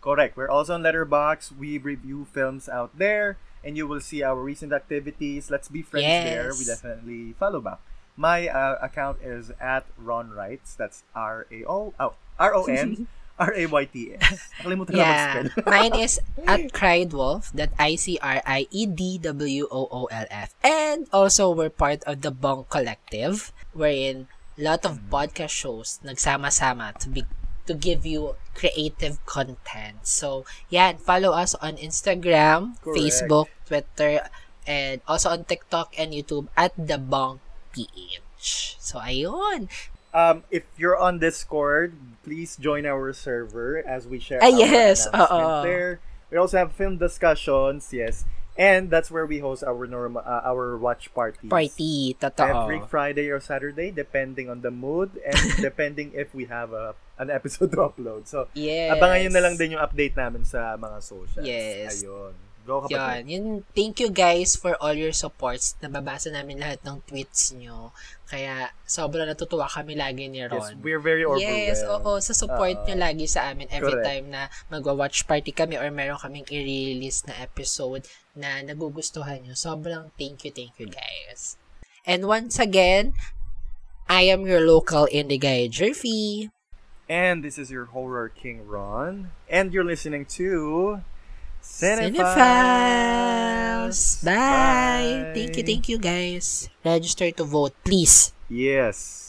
Speaker 1: Correct. We're also on Letterbox. We review films out there, and you will see our recent activities. Let's be friends there. We definitely follow back. My uh, account is at Ron Wrights. That's R A O oh R O N R A Y T S.
Speaker 2: Yeah. Mine is at Cried Wolf, that I C R I E D W O O L F. And also, we're part of the Bong Collective, wherein a lot of
Speaker 1: Mm.
Speaker 2: podcast shows nagsama-sama to be to give you creative content. So, yeah, and follow us on Instagram,
Speaker 1: Correct.
Speaker 2: Facebook, Twitter, and also on TikTok and YouTube at the Bong PH. So, ayun.
Speaker 1: Um, if you're on Discord, please join our server as we share
Speaker 2: Ah, yes, oo.
Speaker 1: there. We also have film discussions, yes. And that's where we host our normal uh, our watch parties.
Speaker 2: Party, totoo.
Speaker 1: Every Friday or Saturday, depending on the mood and depending if we have a an episode to upload. So,
Speaker 2: Yes.
Speaker 1: abangan nyo na lang din yung update namin sa mga socials.
Speaker 2: Yes.
Speaker 1: Ayun. Go kapatid.
Speaker 2: Yan. Yun, thank you guys for all your supports. Nababasa namin lahat ng tweets nyo. Kaya, sobrang natutuwa kami lagi ni
Speaker 1: Yes,
Speaker 2: Ron.
Speaker 1: we're very overwhelmed.
Speaker 2: Yes, oo. Sa support
Speaker 1: Oo.
Speaker 2: nyo lagi sa amin every
Speaker 1: Correct.
Speaker 2: time na magwa-watch party kami or meron kaming i-release na episode na nagugustuhan nyo. Sobrang thank you, thank you guys. And once again, I am your local indie guy, Jerfy.
Speaker 1: And this is your horror king Ron, and you're listening to
Speaker 2: Cinephiles! Bye! Thank you, thank you guys. Register to vote, please.
Speaker 1: Yes.